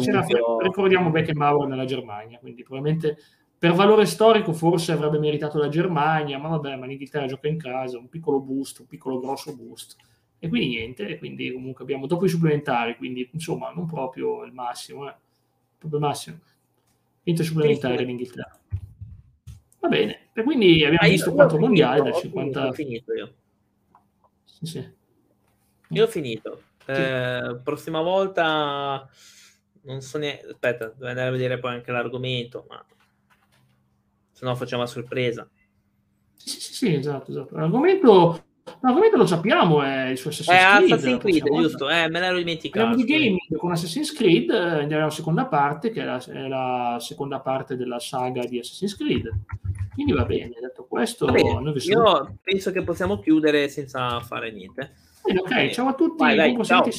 Ricordiamo Beckenbauer nella Germania, quindi probabilmente per valore storico forse avrebbe meritato la Germania, ma vabbè, ma l'Inghilterra gioca in casa, un piccolo boost, un piccolo grosso boost. E quindi niente, e quindi comunque abbiamo dopo i supplementari, quindi insomma non proprio il massimo. Eh proprio massimo. Vinto supplementare in Inghilterra. Va bene, e quindi abbiamo ah, visto quattro mondiali dal 50. Ho finito io. Sì, sì. Io ho finito. Sì. Eh, prossima volta non so neanche. Aspetta, devo andare a vedere poi anche l'argomento, ma se no facciamo la sorpresa. Sì, sì, sì, esatto, esatto. L'argomento L'argomento lo sappiamo, è il suo Assassin's è Creed. Assassin's Creed, giusto, eh, me l'ero dimenticato. Parliamo di gaming con Assassin's Creed, eh, andiamo alla seconda parte, che è la, è la, seconda parte della saga di Assassin's Creed. Quindi va bene, detto questo, bene, io penso che possiamo chiudere senza fare niente. Bene, ok, ciao a tutti, vai, vai, buon serata.